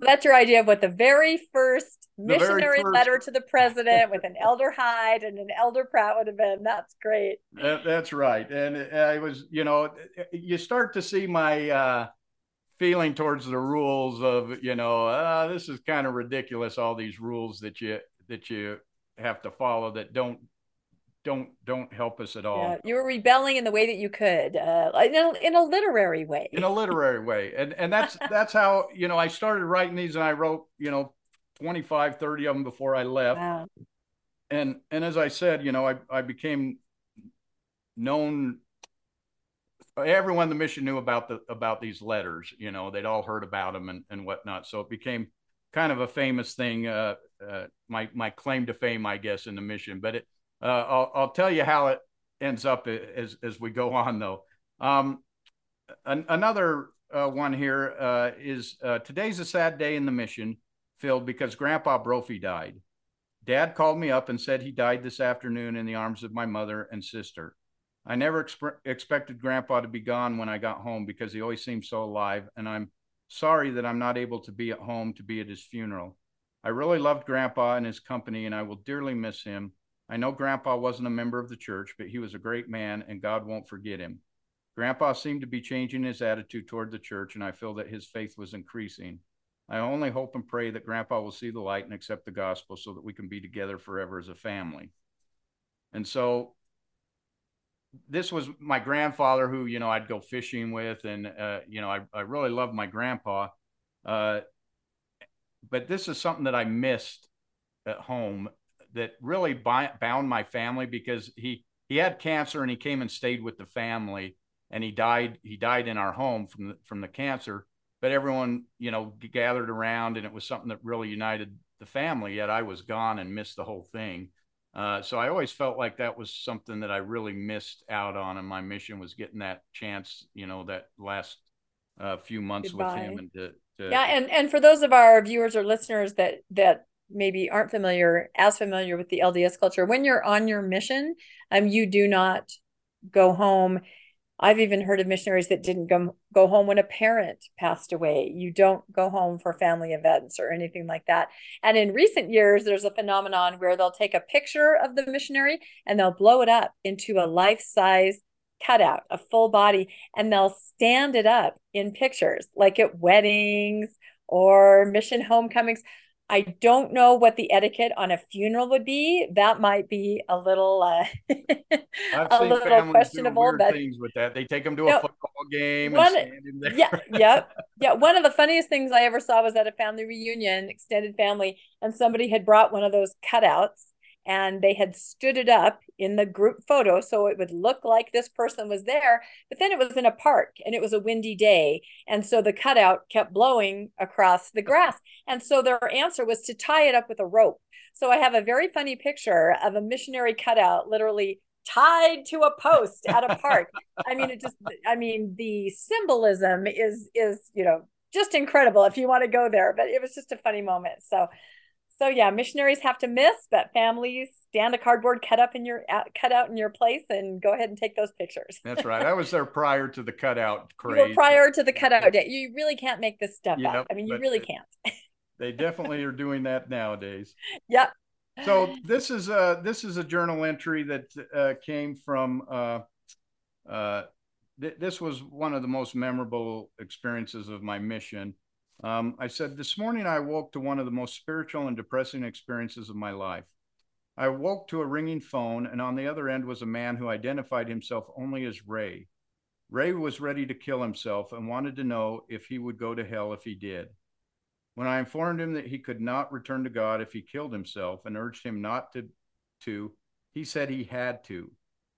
So that's your idea of what the very first missionary very first... letter to the president with an elder Hyde and an elder Pratt would have been. That's great. that's right. And I was, you know, you start to see my uh, feeling towards the rules of, you know, uh, this is kind of ridiculous. All these rules that you that you have to follow that don't don't don't help us at all. Yeah, you were rebelling in the way that you could, uh, in, a, in a literary way. In a literary way, and and that's that's how you know I started writing these, and I wrote you know 25, 30 of them before I left. Wow. And and as I said, you know, I I became known. Everyone in the mission knew about the about these letters. You know, they'd all heard about them and and whatnot. So it became kind of a famous thing. Uh, uh, my my claim to fame, I guess, in the mission. But it uh, I'll, I'll tell you how it ends up as, as we go on, though. Um, an, another uh, one here uh, is uh, today's a sad day in the mission, Phil, because Grandpa Brophy died. Dad called me up and said he died this afternoon in the arms of my mother and sister. I never exp- expected Grandpa to be gone when I got home because he always seemed so alive, and I'm sorry that I'm not able to be at home to be at his funeral. I really loved Grandpa and his company, and I will dearly miss him. I know Grandpa wasn't a member of the church, but he was a great man and God won't forget him. Grandpa seemed to be changing his attitude toward the church, and I feel that his faith was increasing. I only hope and pray that Grandpa will see the light and accept the gospel so that we can be together forever as a family. And so this was my grandfather who, you know, I'd go fishing with, and, uh, you know, I, I really loved my grandpa. Uh, but this is something that I missed at home that really bound my family because he he had cancer and he came and stayed with the family and he died he died in our home from the, from the cancer but everyone you know gathered around and it was something that really united the family yet i was gone and missed the whole thing uh, so i always felt like that was something that i really missed out on and my mission was getting that chance you know that last uh, few months Goodbye. with him and to, to, yeah and and for those of our viewers or listeners that that maybe aren't familiar as familiar with the LDS culture, when you're on your mission, um, you do not go home. I've even heard of missionaries that didn't go, go home when a parent passed away. You don't go home for family events or anything like that. And in recent years, there's a phenomenon where they'll take a picture of the missionary and they'll blow it up into a life size cutout, a full body, and they'll stand it up in pictures, like at weddings or mission homecomings. I don't know what the etiquette on a funeral would be. That might be a little uh, a little questionable. but things with that, they take them to a football game. One, yeah, yeah, yeah. One of the funniest things I ever saw was at a family reunion, extended family, and somebody had brought one of those cutouts and they had stood it up in the group photo so it would look like this person was there but then it was in a park and it was a windy day and so the cutout kept blowing across the grass and so their answer was to tie it up with a rope. So i have a very funny picture of a missionary cutout literally tied to a post at a park. I mean it just i mean the symbolism is is you know just incredible if you want to go there but it was just a funny moment so so yeah, missionaries have to miss, but families stand a cardboard cut up in your uh, cut out in your place and go ahead and take those pictures. That's right. I was there prior to the cutout craze. prior to the cutout day. You really can't make this stuff yep, up. I mean, you really can't. they definitely are doing that nowadays. Yep. So this is a this is a journal entry that uh, came from. Uh, uh, th- this was one of the most memorable experiences of my mission. Um, I said, This morning I woke to one of the most spiritual and depressing experiences of my life. I woke to a ringing phone, and on the other end was a man who identified himself only as Ray. Ray was ready to kill himself and wanted to know if he would go to hell if he did. When I informed him that he could not return to God if he killed himself and urged him not to, to he said he had to.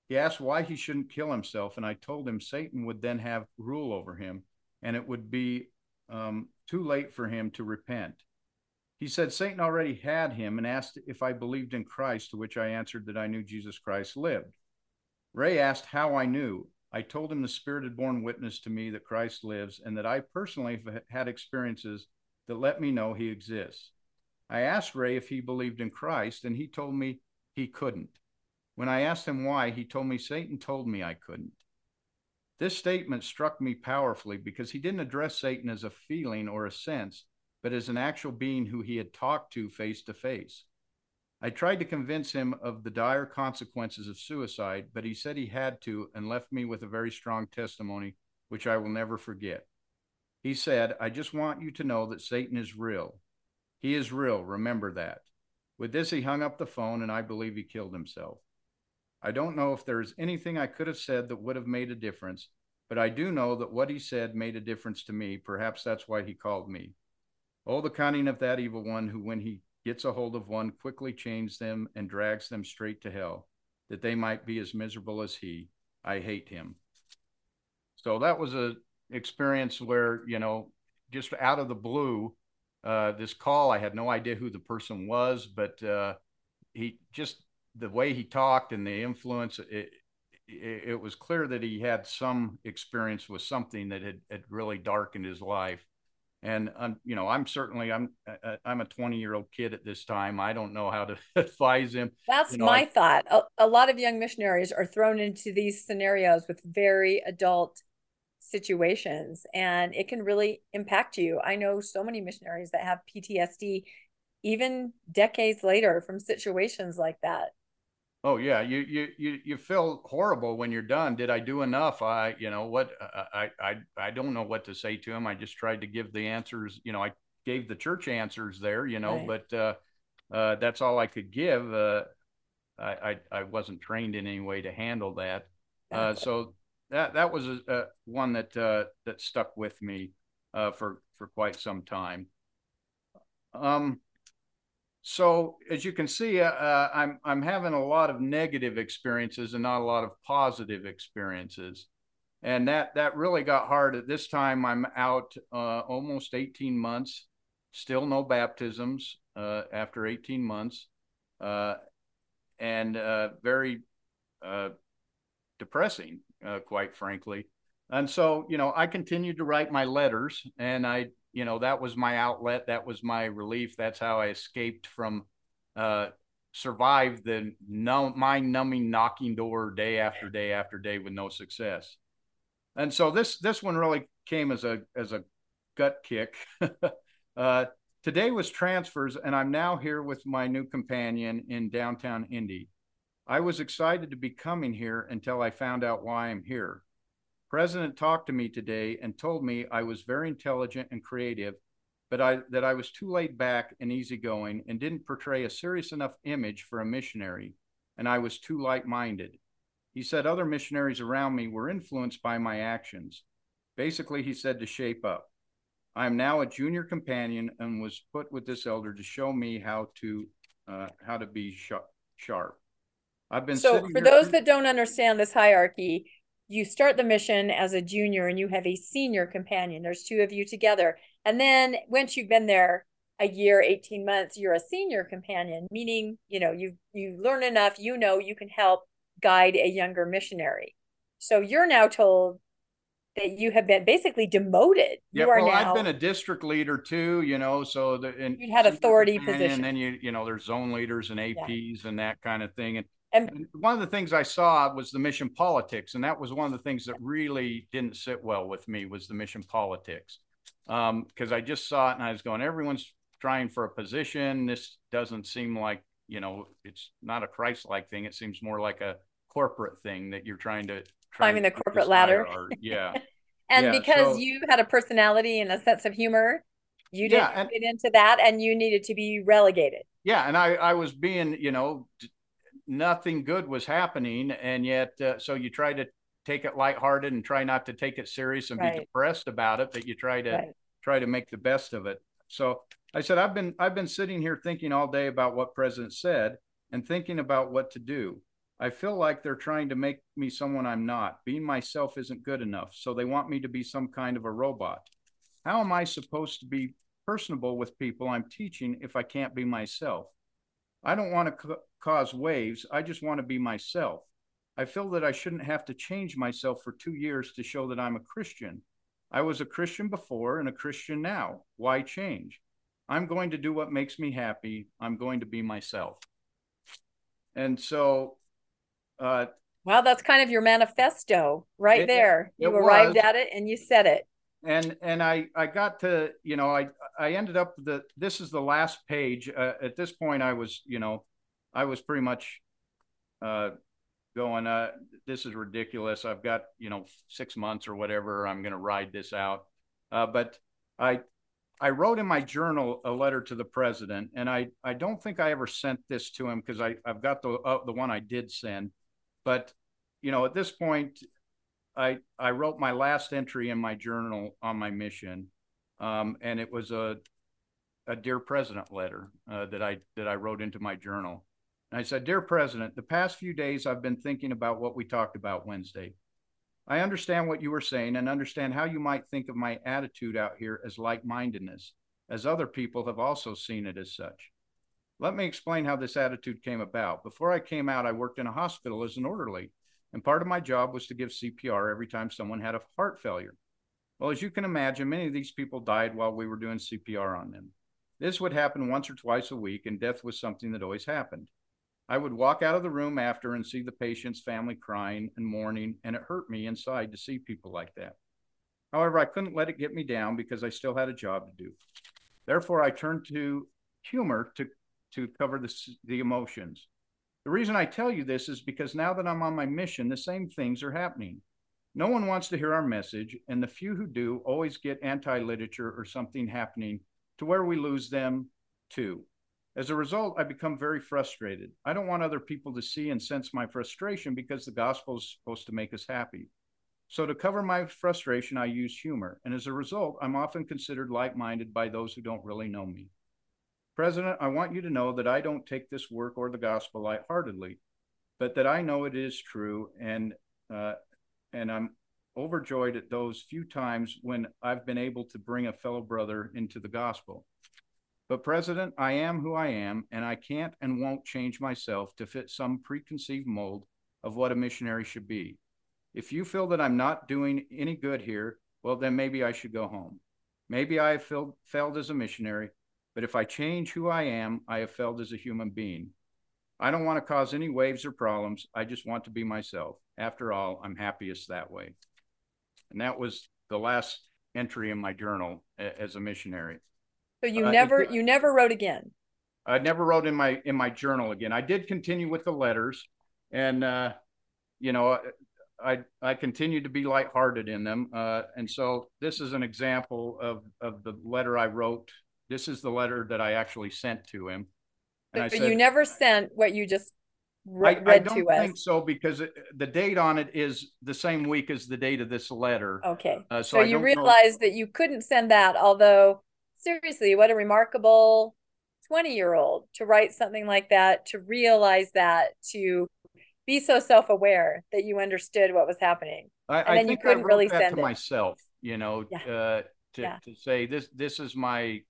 He asked why he shouldn't kill himself, and I told him Satan would then have rule over him, and it would be um, too late for him to repent. He said Satan already had him and asked if I believed in Christ, to which I answered that I knew Jesus Christ lived. Ray asked how I knew. I told him the Spirit had borne witness to me that Christ lives and that I personally have had experiences that let me know he exists. I asked Ray if he believed in Christ, and he told me he couldn't. When I asked him why, he told me Satan told me I couldn't. This statement struck me powerfully because he didn't address Satan as a feeling or a sense but as an actual being who he had talked to face to face. I tried to convince him of the dire consequences of suicide, but he said he had to and left me with a very strong testimony, which I will never forget. He said, I just want you to know that Satan is real. He is real. Remember that. With this, he hung up the phone, and I believe he killed himself. I don't know if there is anything I could have said that would have made a difference, but I do know that what he said made a difference to me. Perhaps that's why he called me. Oh, the cunning of that evil one who, when he gets a hold of one, quickly chains them and drags them straight to hell, that they might be as miserable as he. I hate him. So that was a experience where, you know, just out of the blue, uh, this call, I had no idea who the person was, but uh, he just the way he talked and the influence, it, it, it was clear that he had some experience with something that had, had really darkened his life and I'm, you know, I'm certainly I'm uh, uh, I'm a 20 year old kid at this time. I don't know how to advise him. That's you know, my I, thought. A, a, lot of young missionaries are thrown into these scenarios with very adult situations, and it can really impact you. I know so many missionaries that have PTSD, even decades later, from situations like that. Oh yeah, you you you you feel horrible when you're done. Did I do enough? I you know what I I I don't know what to say to him. I just tried to give the answers. You know, I gave the church answers there. You know, right. but uh, uh, that's all I could give. Uh, I, I I wasn't trained in any way to handle that. Uh, so that that was a, a one that uh, that stuck with me uh, for for quite some time. Um, so as you can see, uh, uh, I'm I'm having a lot of negative experiences and not a lot of positive experiences, and that that really got hard. At this time, I'm out uh, almost 18 months, still no baptisms uh, after 18 months, uh, and uh, very depressing, quite frankly. And so, you know, I continued to write my letters, and I you know that was my outlet that was my relief that's how i escaped from uh survive the no mind numbing knocking door day after day after day with no success. And so this this one really came as a as a gut kick. Uh today was transfers and i'm now here with my new companion in downtown indy. I was excited to be coming here until i found out why i'm here President talked to me today and told me I was very intelligent and creative, but I, that I was too laid back and easygoing and didn't portray a serious enough image for a missionary, and I was too light minded. He said other missionaries around me were influenced by my actions. Basically, he said to shape up. I am now a junior companion and was put with this elder to show me how to uh, how to be sharp. I've been so for those that don't understand this hierarchy, you start the mission as a junior and you have a senior companion. There's two of you together. And then once you've been there a year, 18 months, you're a senior companion, meaning, you know, you you learn enough, you know you can help guide a younger missionary. So you're now told that you have been basically demoted. Yeah, you well, now, I've been a district leader too, you know, so the and you had authority position. And then you, you know, there's zone leaders and APs yeah. and that kind of thing. And and one of the things I saw was the mission politics, and that was one of the things that really didn't sit well with me was the mission politics, because um, I just saw it and I was going, everyone's trying for a position. This doesn't seem like you know, it's not a Christ-like thing. It seems more like a corporate thing that you're trying to climbing the corporate ladder. Yeah, and yeah, because so, you had a personality and a sense of humor, you didn't yeah, and, get into that, and you needed to be relegated yeah, and I I was being you know nothing good was happening, and yet uh, so you try to take it lighthearted and try not to take it serious and right. be depressed about it, but you try to right. try to make the best of it. So I said I've been I've been sitting here thinking all day about what President said and thinking about what to do. I feel like they're trying to make me someone I'm not. Being myself isn't good enough, so they want me to be some kind of a robot. How am I supposed to be personable with people I'm teaching if I can't be myself? I don't want to cause waves. I just want to be myself. I feel that I shouldn't have to change myself for two years to show that I'm a Christian. I was a Christian before and a Christian now. Why change? I'm going to do what makes me happy. I'm going to be myself. And so, uh, wow, that's kind of your manifesto right it, there. You arrived was. at it and you said it. And and I I got to you know I I ended up the this is the last page. Uh, at this point, I was you know I was pretty much uh, going, uh, this is ridiculous. I've got, you know, six months or whatever. I'm going to ride this out. Uh, but I, I wrote in my journal a letter to the president, and I, I don't think I ever sent this to him because I've got the, uh, the one I did send. But, you know, at this point, I, I wrote my last entry in my journal on my mission. Um, and it was a, a dear president letter uh, that I, that I wrote into my journal. And I said, Dear President, the past few days I've been thinking about what we talked about Wednesday. I understand what you were saying and understand how you might think of my attitude out here as like mindedness, as other people have also seen it as such. Let me explain how this attitude came about. Before I came out, I worked in a hospital as an orderly, and part of my job was to give CPR every time someone had a heart failure. Well, as you can imagine, many of these people died while we were doing CPR on them. This would happen once or twice a week, and death was something that always happened. I would walk out of the room after and see the patient's family crying and mourning, and it hurt me inside to see people like that. However, I couldn't let it get me down because I still had a job to do. Therefore, I turned to humor to, to cover the, the emotions. The reason I tell you this is because now that I'm on my mission, the same things are happening. No one wants to hear our message, and the few who do always get anti literature or something happening to where we lose them too. As a result, I become very frustrated. I don't want other people to see and sense my frustration because the gospel is supposed to make us happy. So, to cover my frustration, I use humor. And as a result, I'm often considered like minded by those who don't really know me. President, I want you to know that I don't take this work or the gospel lightheartedly, but that I know it is true. And, uh, and I'm overjoyed at those few times when I've been able to bring a fellow brother into the gospel. But, President, I am who I am, and I can't and won't change myself to fit some preconceived mold of what a missionary should be. If you feel that I'm not doing any good here, well, then maybe I should go home. Maybe I have failed, failed as a missionary, but if I change who I am, I have failed as a human being. I don't want to cause any waves or problems. I just want to be myself. After all, I'm happiest that way. And that was the last entry in my journal as a missionary. So you uh, never you never wrote again. I never wrote in my in my journal again. I did continue with the letters, and uh, you know, I I continued to be lighthearted in them. Uh, and so this is an example of of the letter I wrote. This is the letter that I actually sent to him. And but, I said, you never sent what you just re- I, read I don't think so because it, the date on it is the same week as the date of this letter. Okay. Uh, so, so you realized know. that you couldn't send that, although seriously, what a remarkable 20 year old to write something like that, to realize that, to be so self aware that you understood what was happening. I, and then you couldn't really send to it. myself, you know, yeah. uh, to, yeah. to say this, this is my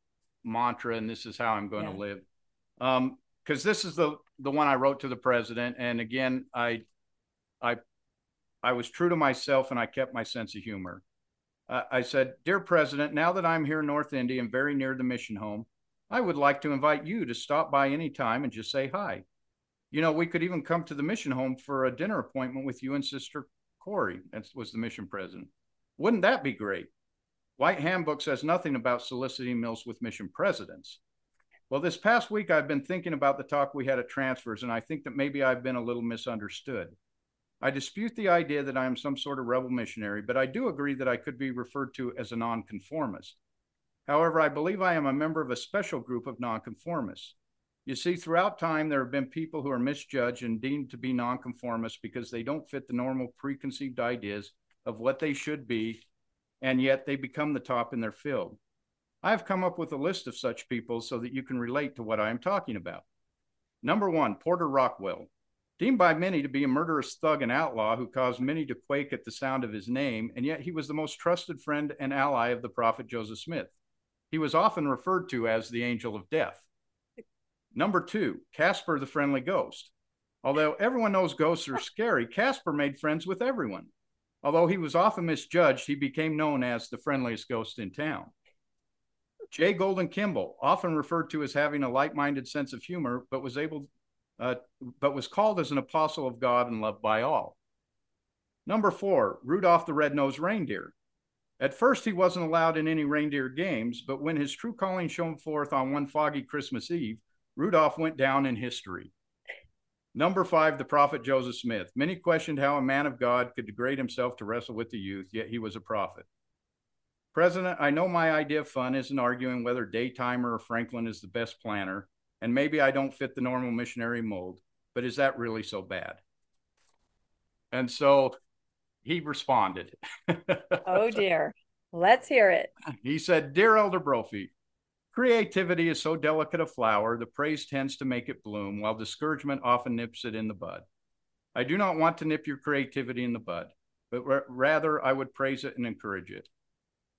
mantra and this is how I'm going yeah. to live. Um, cause this is the, the one I wrote to the president. And again, I, I, I was true to myself and I kept my sense of humor. Uh, I said, Dear President, now that I'm here in North Indy and very near the mission home, I would like to invite you to stop by any time and just say hi. You know, we could even come to the mission home for a dinner appointment with you and Sister Corey. That was the mission president. Wouldn't that be great? White Handbook says nothing about soliciting meals with mission presidents. Well, this past week, I've been thinking about the talk we had at transfers, and I think that maybe I've been a little misunderstood. I dispute the idea that I am some sort of rebel missionary, but I do agree that I could be referred to as a nonconformist. However, I believe I am a member of a special group of nonconformists. You see, throughout time, there have been people who are misjudged and deemed to be nonconformists because they don't fit the normal preconceived ideas of what they should be, and yet they become the top in their field. I have come up with a list of such people so that you can relate to what I am talking about. Number one, Porter Rockwell. Deemed by many to be a murderous thug and outlaw who caused many to quake at the sound of his name, and yet he was the most trusted friend and ally of the prophet Joseph Smith. He was often referred to as the angel of death. Number two, Casper the friendly ghost. Although everyone knows ghosts are scary, Casper made friends with everyone. Although he was often misjudged, he became known as the friendliest ghost in town. J. Golden Kimball, often referred to as having a light-minded sense of humor, but was able, uh, but was called as an apostle of God and loved by all. Number four, Rudolph the Red-Nosed Reindeer. At first, he wasn't allowed in any reindeer games, but when his true calling shone forth on one foggy Christmas Eve, Rudolph went down in history. Number five, the prophet Joseph Smith. Many questioned how a man of God could degrade himself to wrestle with the youth, yet he was a prophet. President, I know my idea of fun isn't arguing whether Daytimer or Franklin is the best planner, and maybe I don't fit the normal missionary mold, but is that really so bad? And so he responded. oh dear. Let's hear it. He said, Dear Elder Brophy, creativity is so delicate a flower, the praise tends to make it bloom, while discouragement often nips it in the bud. I do not want to nip your creativity in the bud, but rather I would praise it and encourage it.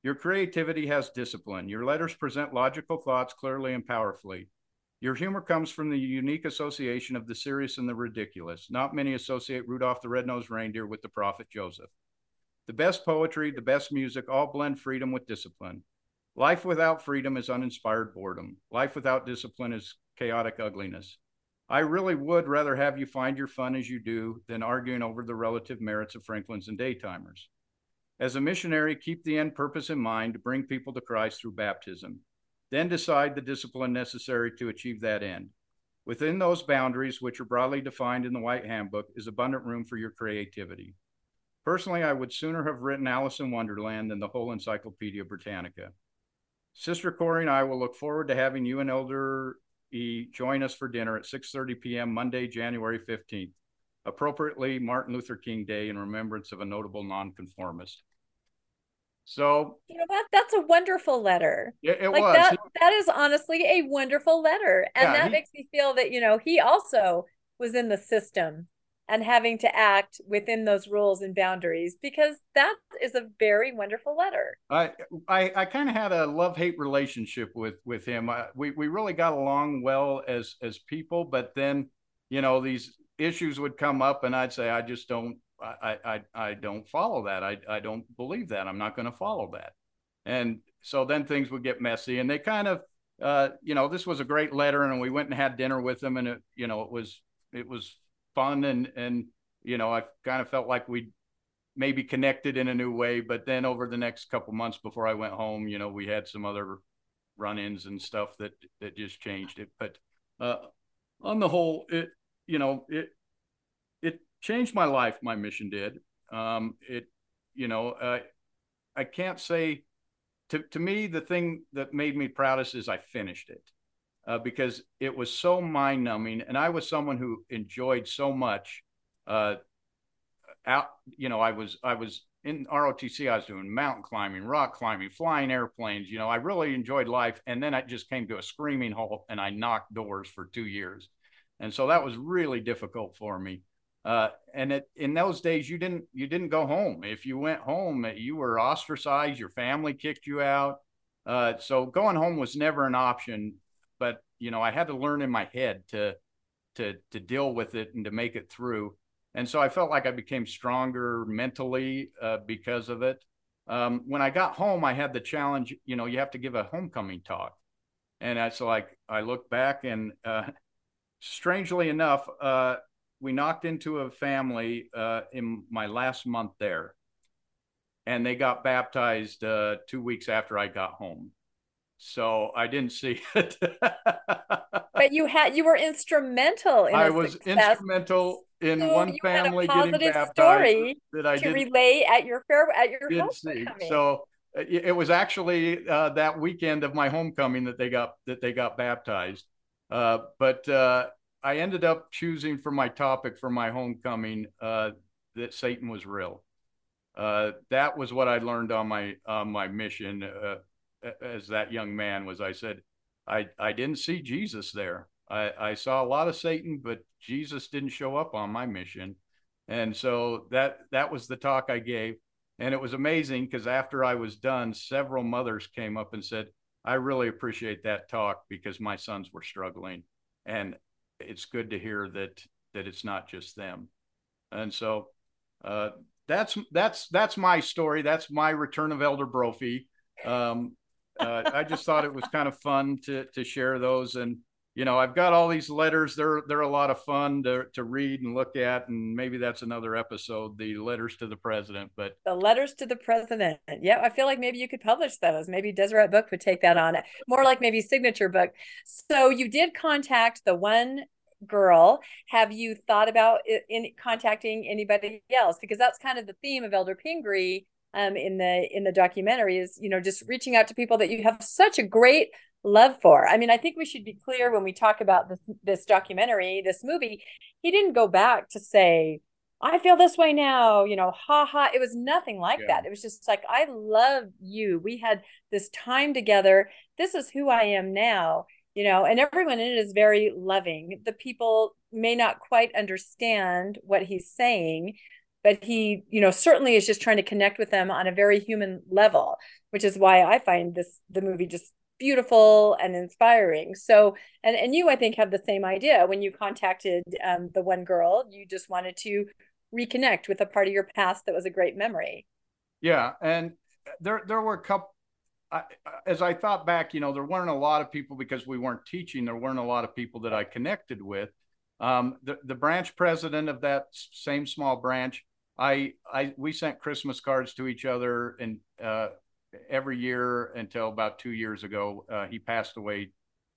Your creativity has discipline. Your letters present logical thoughts clearly and powerfully. Your humor comes from the unique association of the serious and the ridiculous. Not many associate Rudolph the Red-Nosed Reindeer with the prophet Joseph. The best poetry, the best music all blend freedom with discipline. Life without freedom is uninspired boredom. Life without discipline is chaotic ugliness. I really would rather have you find your fun as you do than arguing over the relative merits of Franklin's and Daytimers. As a missionary, keep the end purpose in mind to bring people to Christ through baptism. Then decide the discipline necessary to achieve that end. Within those boundaries, which are broadly defined in the White Handbook, is abundant room for your creativity. Personally, I would sooner have written Alice in Wonderland than the whole Encyclopedia Britannica. Sister Corey and I will look forward to having you and Elder E join us for dinner at 6:30 p.m. Monday, January 15th, appropriately Martin Luther King Day in remembrance of a notable nonconformist. So you know that that's a wonderful letter. It, it like was. that. That is honestly a wonderful letter, and yeah, that he, makes me feel that you know he also was in the system and having to act within those rules and boundaries because that is a very wonderful letter. I I, I kind of had a love hate relationship with with him. I, we we really got along well as as people, but then you know these issues would come up, and I'd say I just don't I, I, I don't follow that. I, I don't believe that. I'm not going to follow that. And so then things would get messy and they kind of, uh, you know, this was a great letter and we went and had dinner with them and it, you know, it was, it was fun and, and, you know, I kind of felt like we maybe connected in a new way, but then over the next couple months before I went home, you know, we had some other run-ins and stuff that, that just changed it. But, uh, on the whole, it, you know, it it, changed my life. My mission did. Um, it, you know, uh, I can't say. To to me, the thing that made me proudest is I finished it. Uh, because it was so mind numbing. And I was someone who enjoyed so much. Uh, out, you know, I was I was in ROTC. I was doing mountain climbing, rock climbing, flying airplanes. You know, I really enjoyed life. And then I just came to a screaming halt, and I knocked doors for two years, and so that was really difficult for me. Uh, and it, in those days, you didn't you didn't go home. If you went home, you were ostracized. Your family kicked you out. Uh, so going home was never an option. But you know, I had to learn in my head to to to deal with it and to make it through. And so I felt like I became stronger mentally uh, because of it. Um, when I got home, I had the challenge. You know, you have to give a homecoming talk, and that's like I look back and uh, strangely enough, uh, we knocked into a family uh, in my last month there, and they got baptized uh, two weeks after I got home. So I didn't see it. but you had you were instrumental. In I was success. instrumental in so one family getting baptized. Story that I to did, relay at your fair at your homecoming. So uh, it was actually uh, that weekend of my homecoming that they got that they got baptized. Uh, but uh, I ended up choosing for my topic for my homecoming uh, that Satan was real. Uh, that was what I learned on my on my mission uh, as that young man. Was I said I I didn't see Jesus there. I, I saw a lot of Satan, but Jesus didn't show up on my mission, and so that that was the talk I gave, and it was amazing because after I was done, several mothers came up and said, "I really appreciate that talk because my sons were struggling, and it's good to hear that that it's not just them." And so uh, that's that's that's my story. That's my return of Elder Brophy. Um, uh, I just thought it was kind of fun to to share those, and you know, I've got all these letters. They're they're a lot of fun to to read and look at, and maybe that's another episode. The letters to the president, but the letters to the president. Yeah, I feel like maybe you could publish those. Maybe Deseret Book would take that on. More like maybe signature book. So you did contact the one girl have you thought about in contacting anybody else? Because that's kind of the theme of elder pingree um, in the in the documentary is you know just reaching out to people that you have such a great love for. I mean i think we should be clear when we talk about this this documentary this movie he didn't go back to say i feel this way now you know ha ha it was nothing like yeah. that. It was just like i love you. We had this time together. This is who i am now you know and everyone in it is very loving. The people may not quite understand what he's saying but he you know certainly is just trying to connect with them on a very human level which is why i find this the movie just beautiful and inspiring. So and and you i think have the same idea. When you contacted um, the one girl you just wanted to reconnect with a part of your past that was a great memory. Yeah and there there were a couple I, as I thought back, you know, there weren't a lot of people because we weren't teaching. There weren't a lot of people that I connected with. Um, the the branch president of that same small branch, I I we sent Christmas cards to each other and uh, every year until about two years ago. Uh, he passed away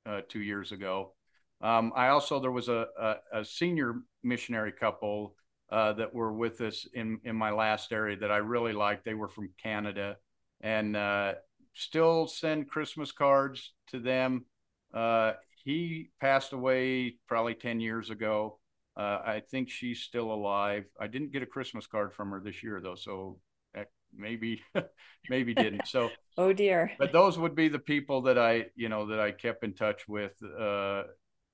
uh, two years ago. Um, I also there was a, a, a senior missionary couple uh, that were with us in in my last area that I really liked. They were from Canada, and uh, still send Christmas cards to them. Uh, he passed away probably 10 years ago. Uh, I think she's still alive. I didn't get a Christmas card from her this year though, so maybe maybe didn't. So oh dear. But those would be the people that I you know that I kept in touch with. Uh,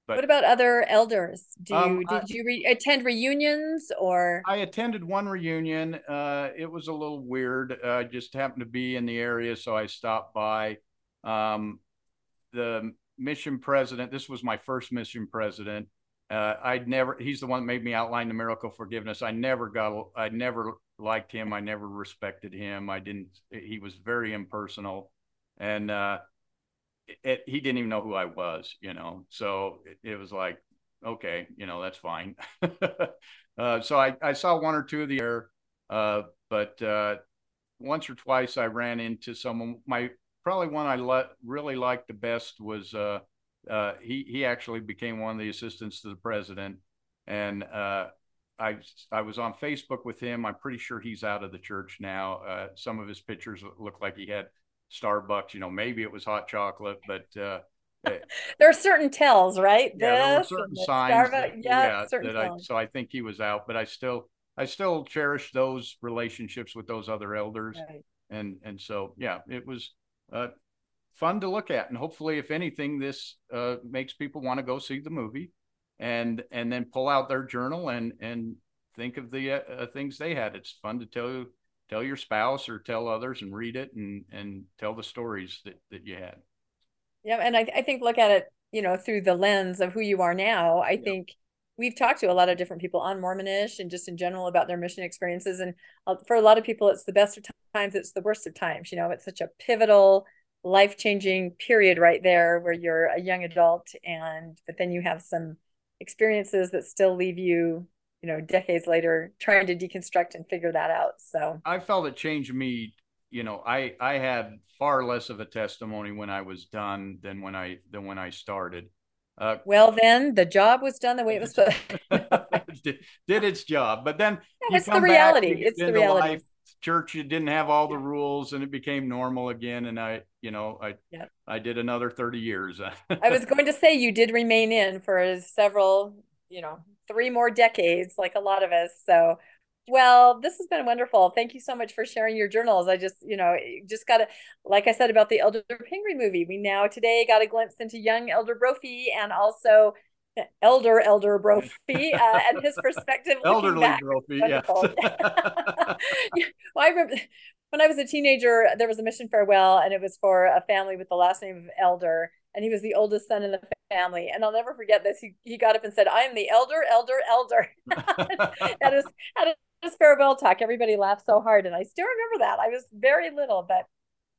but what about other elders? Do you, um, did I, you re- attend reunions or? I attended one reunion. Uh, it was a little weird. I uh, just happened to be in the area, so I stopped by. Um, the mission president. This was my first mission president. Uh, I'd never. He's the one that made me outline the miracle of forgiveness. I never got. I never liked him. I never respected him. I didn't. He was very impersonal, and uh, it, he didn't even know who I was, you know. So it, it was like, okay, you know, that's fine. uh, so I, I saw one or two of the air, uh, but uh, once or twice I ran into someone. My probably one I le- really liked the best was uh, uh, he he actually became one of the assistants to the president, and uh, I I was on Facebook with him. I'm pretty sure he's out of the church now. some of his pictures look like he had Starbucks. You know, maybe it was hot chocolate, but uh, eh, there are certain tells, right? Yeah, there were certain signs. That, yeah, yeah that I, so I think he was out, but I still I still cherish those relationships with those other elders, right. and and so yeah, it was uh, fun to look at, and hopefully, if anything, this uh, makes people want to go see the movie, and and then pull out their journal and and think of the uh, things they had. It's fun to tell tell your spouse or tell others and read it and and tell the stories that that you had. Yeah and i, I think look at it you know through the lens of who you are now. I yeah. think we've talked to a lot of different people on mormonish and just in general about their mission experiences. And uh, for a lot of people it's the best of times it's the worst of times you know? It's such a pivotal life-changing period right there where you're a young adult and but then you have some experiences that still leave you you know decades later trying to deconstruct and figure that out so. I felt it changed me you know i i had far less of a testimony when i was done than when i than when i started. Uh, well then the job was done the way it was did, did, its job but then yeah, it's the reality. it's the reality. life, church it didn't have all the rules and it became normal again and i you know i Yeah. i did another 30 years. I was going to say you did remain in for several, you know, three more decades, like a lot of us. So, well, this has been wonderful. Thank you so much for sharing your journals. I just, you know, just got to, like I said about the Elder Pingree movie, we now today got a glimpse into young Elder Brophy and also Elder Elder Brophy uh, and his perspective. elderly back. trophy yes. Yeah, well, I remember when I was a teenager, there was a mission farewell, and it was for a family with the last name of Elder, and he was the oldest son in the family. And I'll never forget this. He he got up and said, "I am the elder, elder, elder." at his at his farewell talk, everybody laughed so hard, and I still remember that. I was very little, but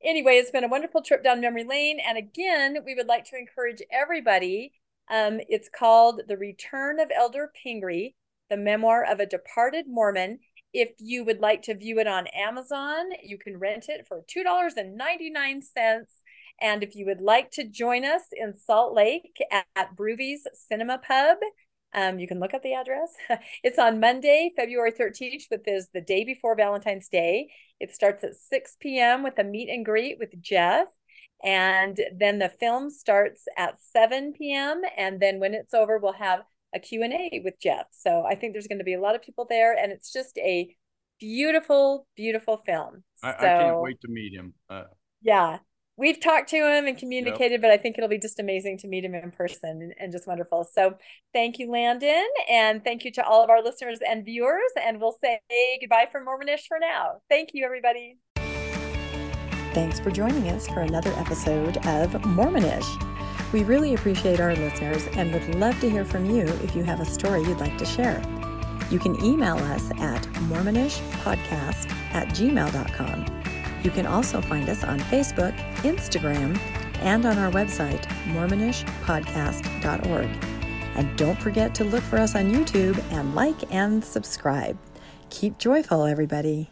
anyway, it's been a wonderful trip down memory lane. And again, we would like to encourage everybody. Um, it's called The Return of Elder Pingree, the memoir of a departed Mormon. If you would like to view it on Amazon, you can rent it for $2.99. And if you would like to join us in Salt Lake at, at Brewvies Cinema Pub, um, you can look up the address. it's on Monday, February 13th, which is the day before Valentine's Day. It starts at 6 p.m. with a meet and greet with Geoff. And then the film starts at 7 p.m. And then when it's over, we'll have a Q&A with Geoff. So I think there's going to be a lot of people there. And it's just a beautiful, beautiful film. I, so, I can't wait to meet him uh, Yeah. We've talked to him and communicated, but I think it'll be just amazing to meet him in person and, and just wonderful. So thank you, Landon. And thank you to all of our listeners and viewers. And we'll say goodbye from Mormonish for now. Thank you, everybody. Thanks for joining us for another episode of Mormonish. We really appreciate our listeners and would love to hear from you if you have a story you'd like to share. You can email us at mormonishpodcast at gmail.com. You can also find us on Facebook, Instagram, and on our website, mormonishpodcast.org. And don't forget to look for us on YouTube and like and subscribe. Keep joyful, everybody.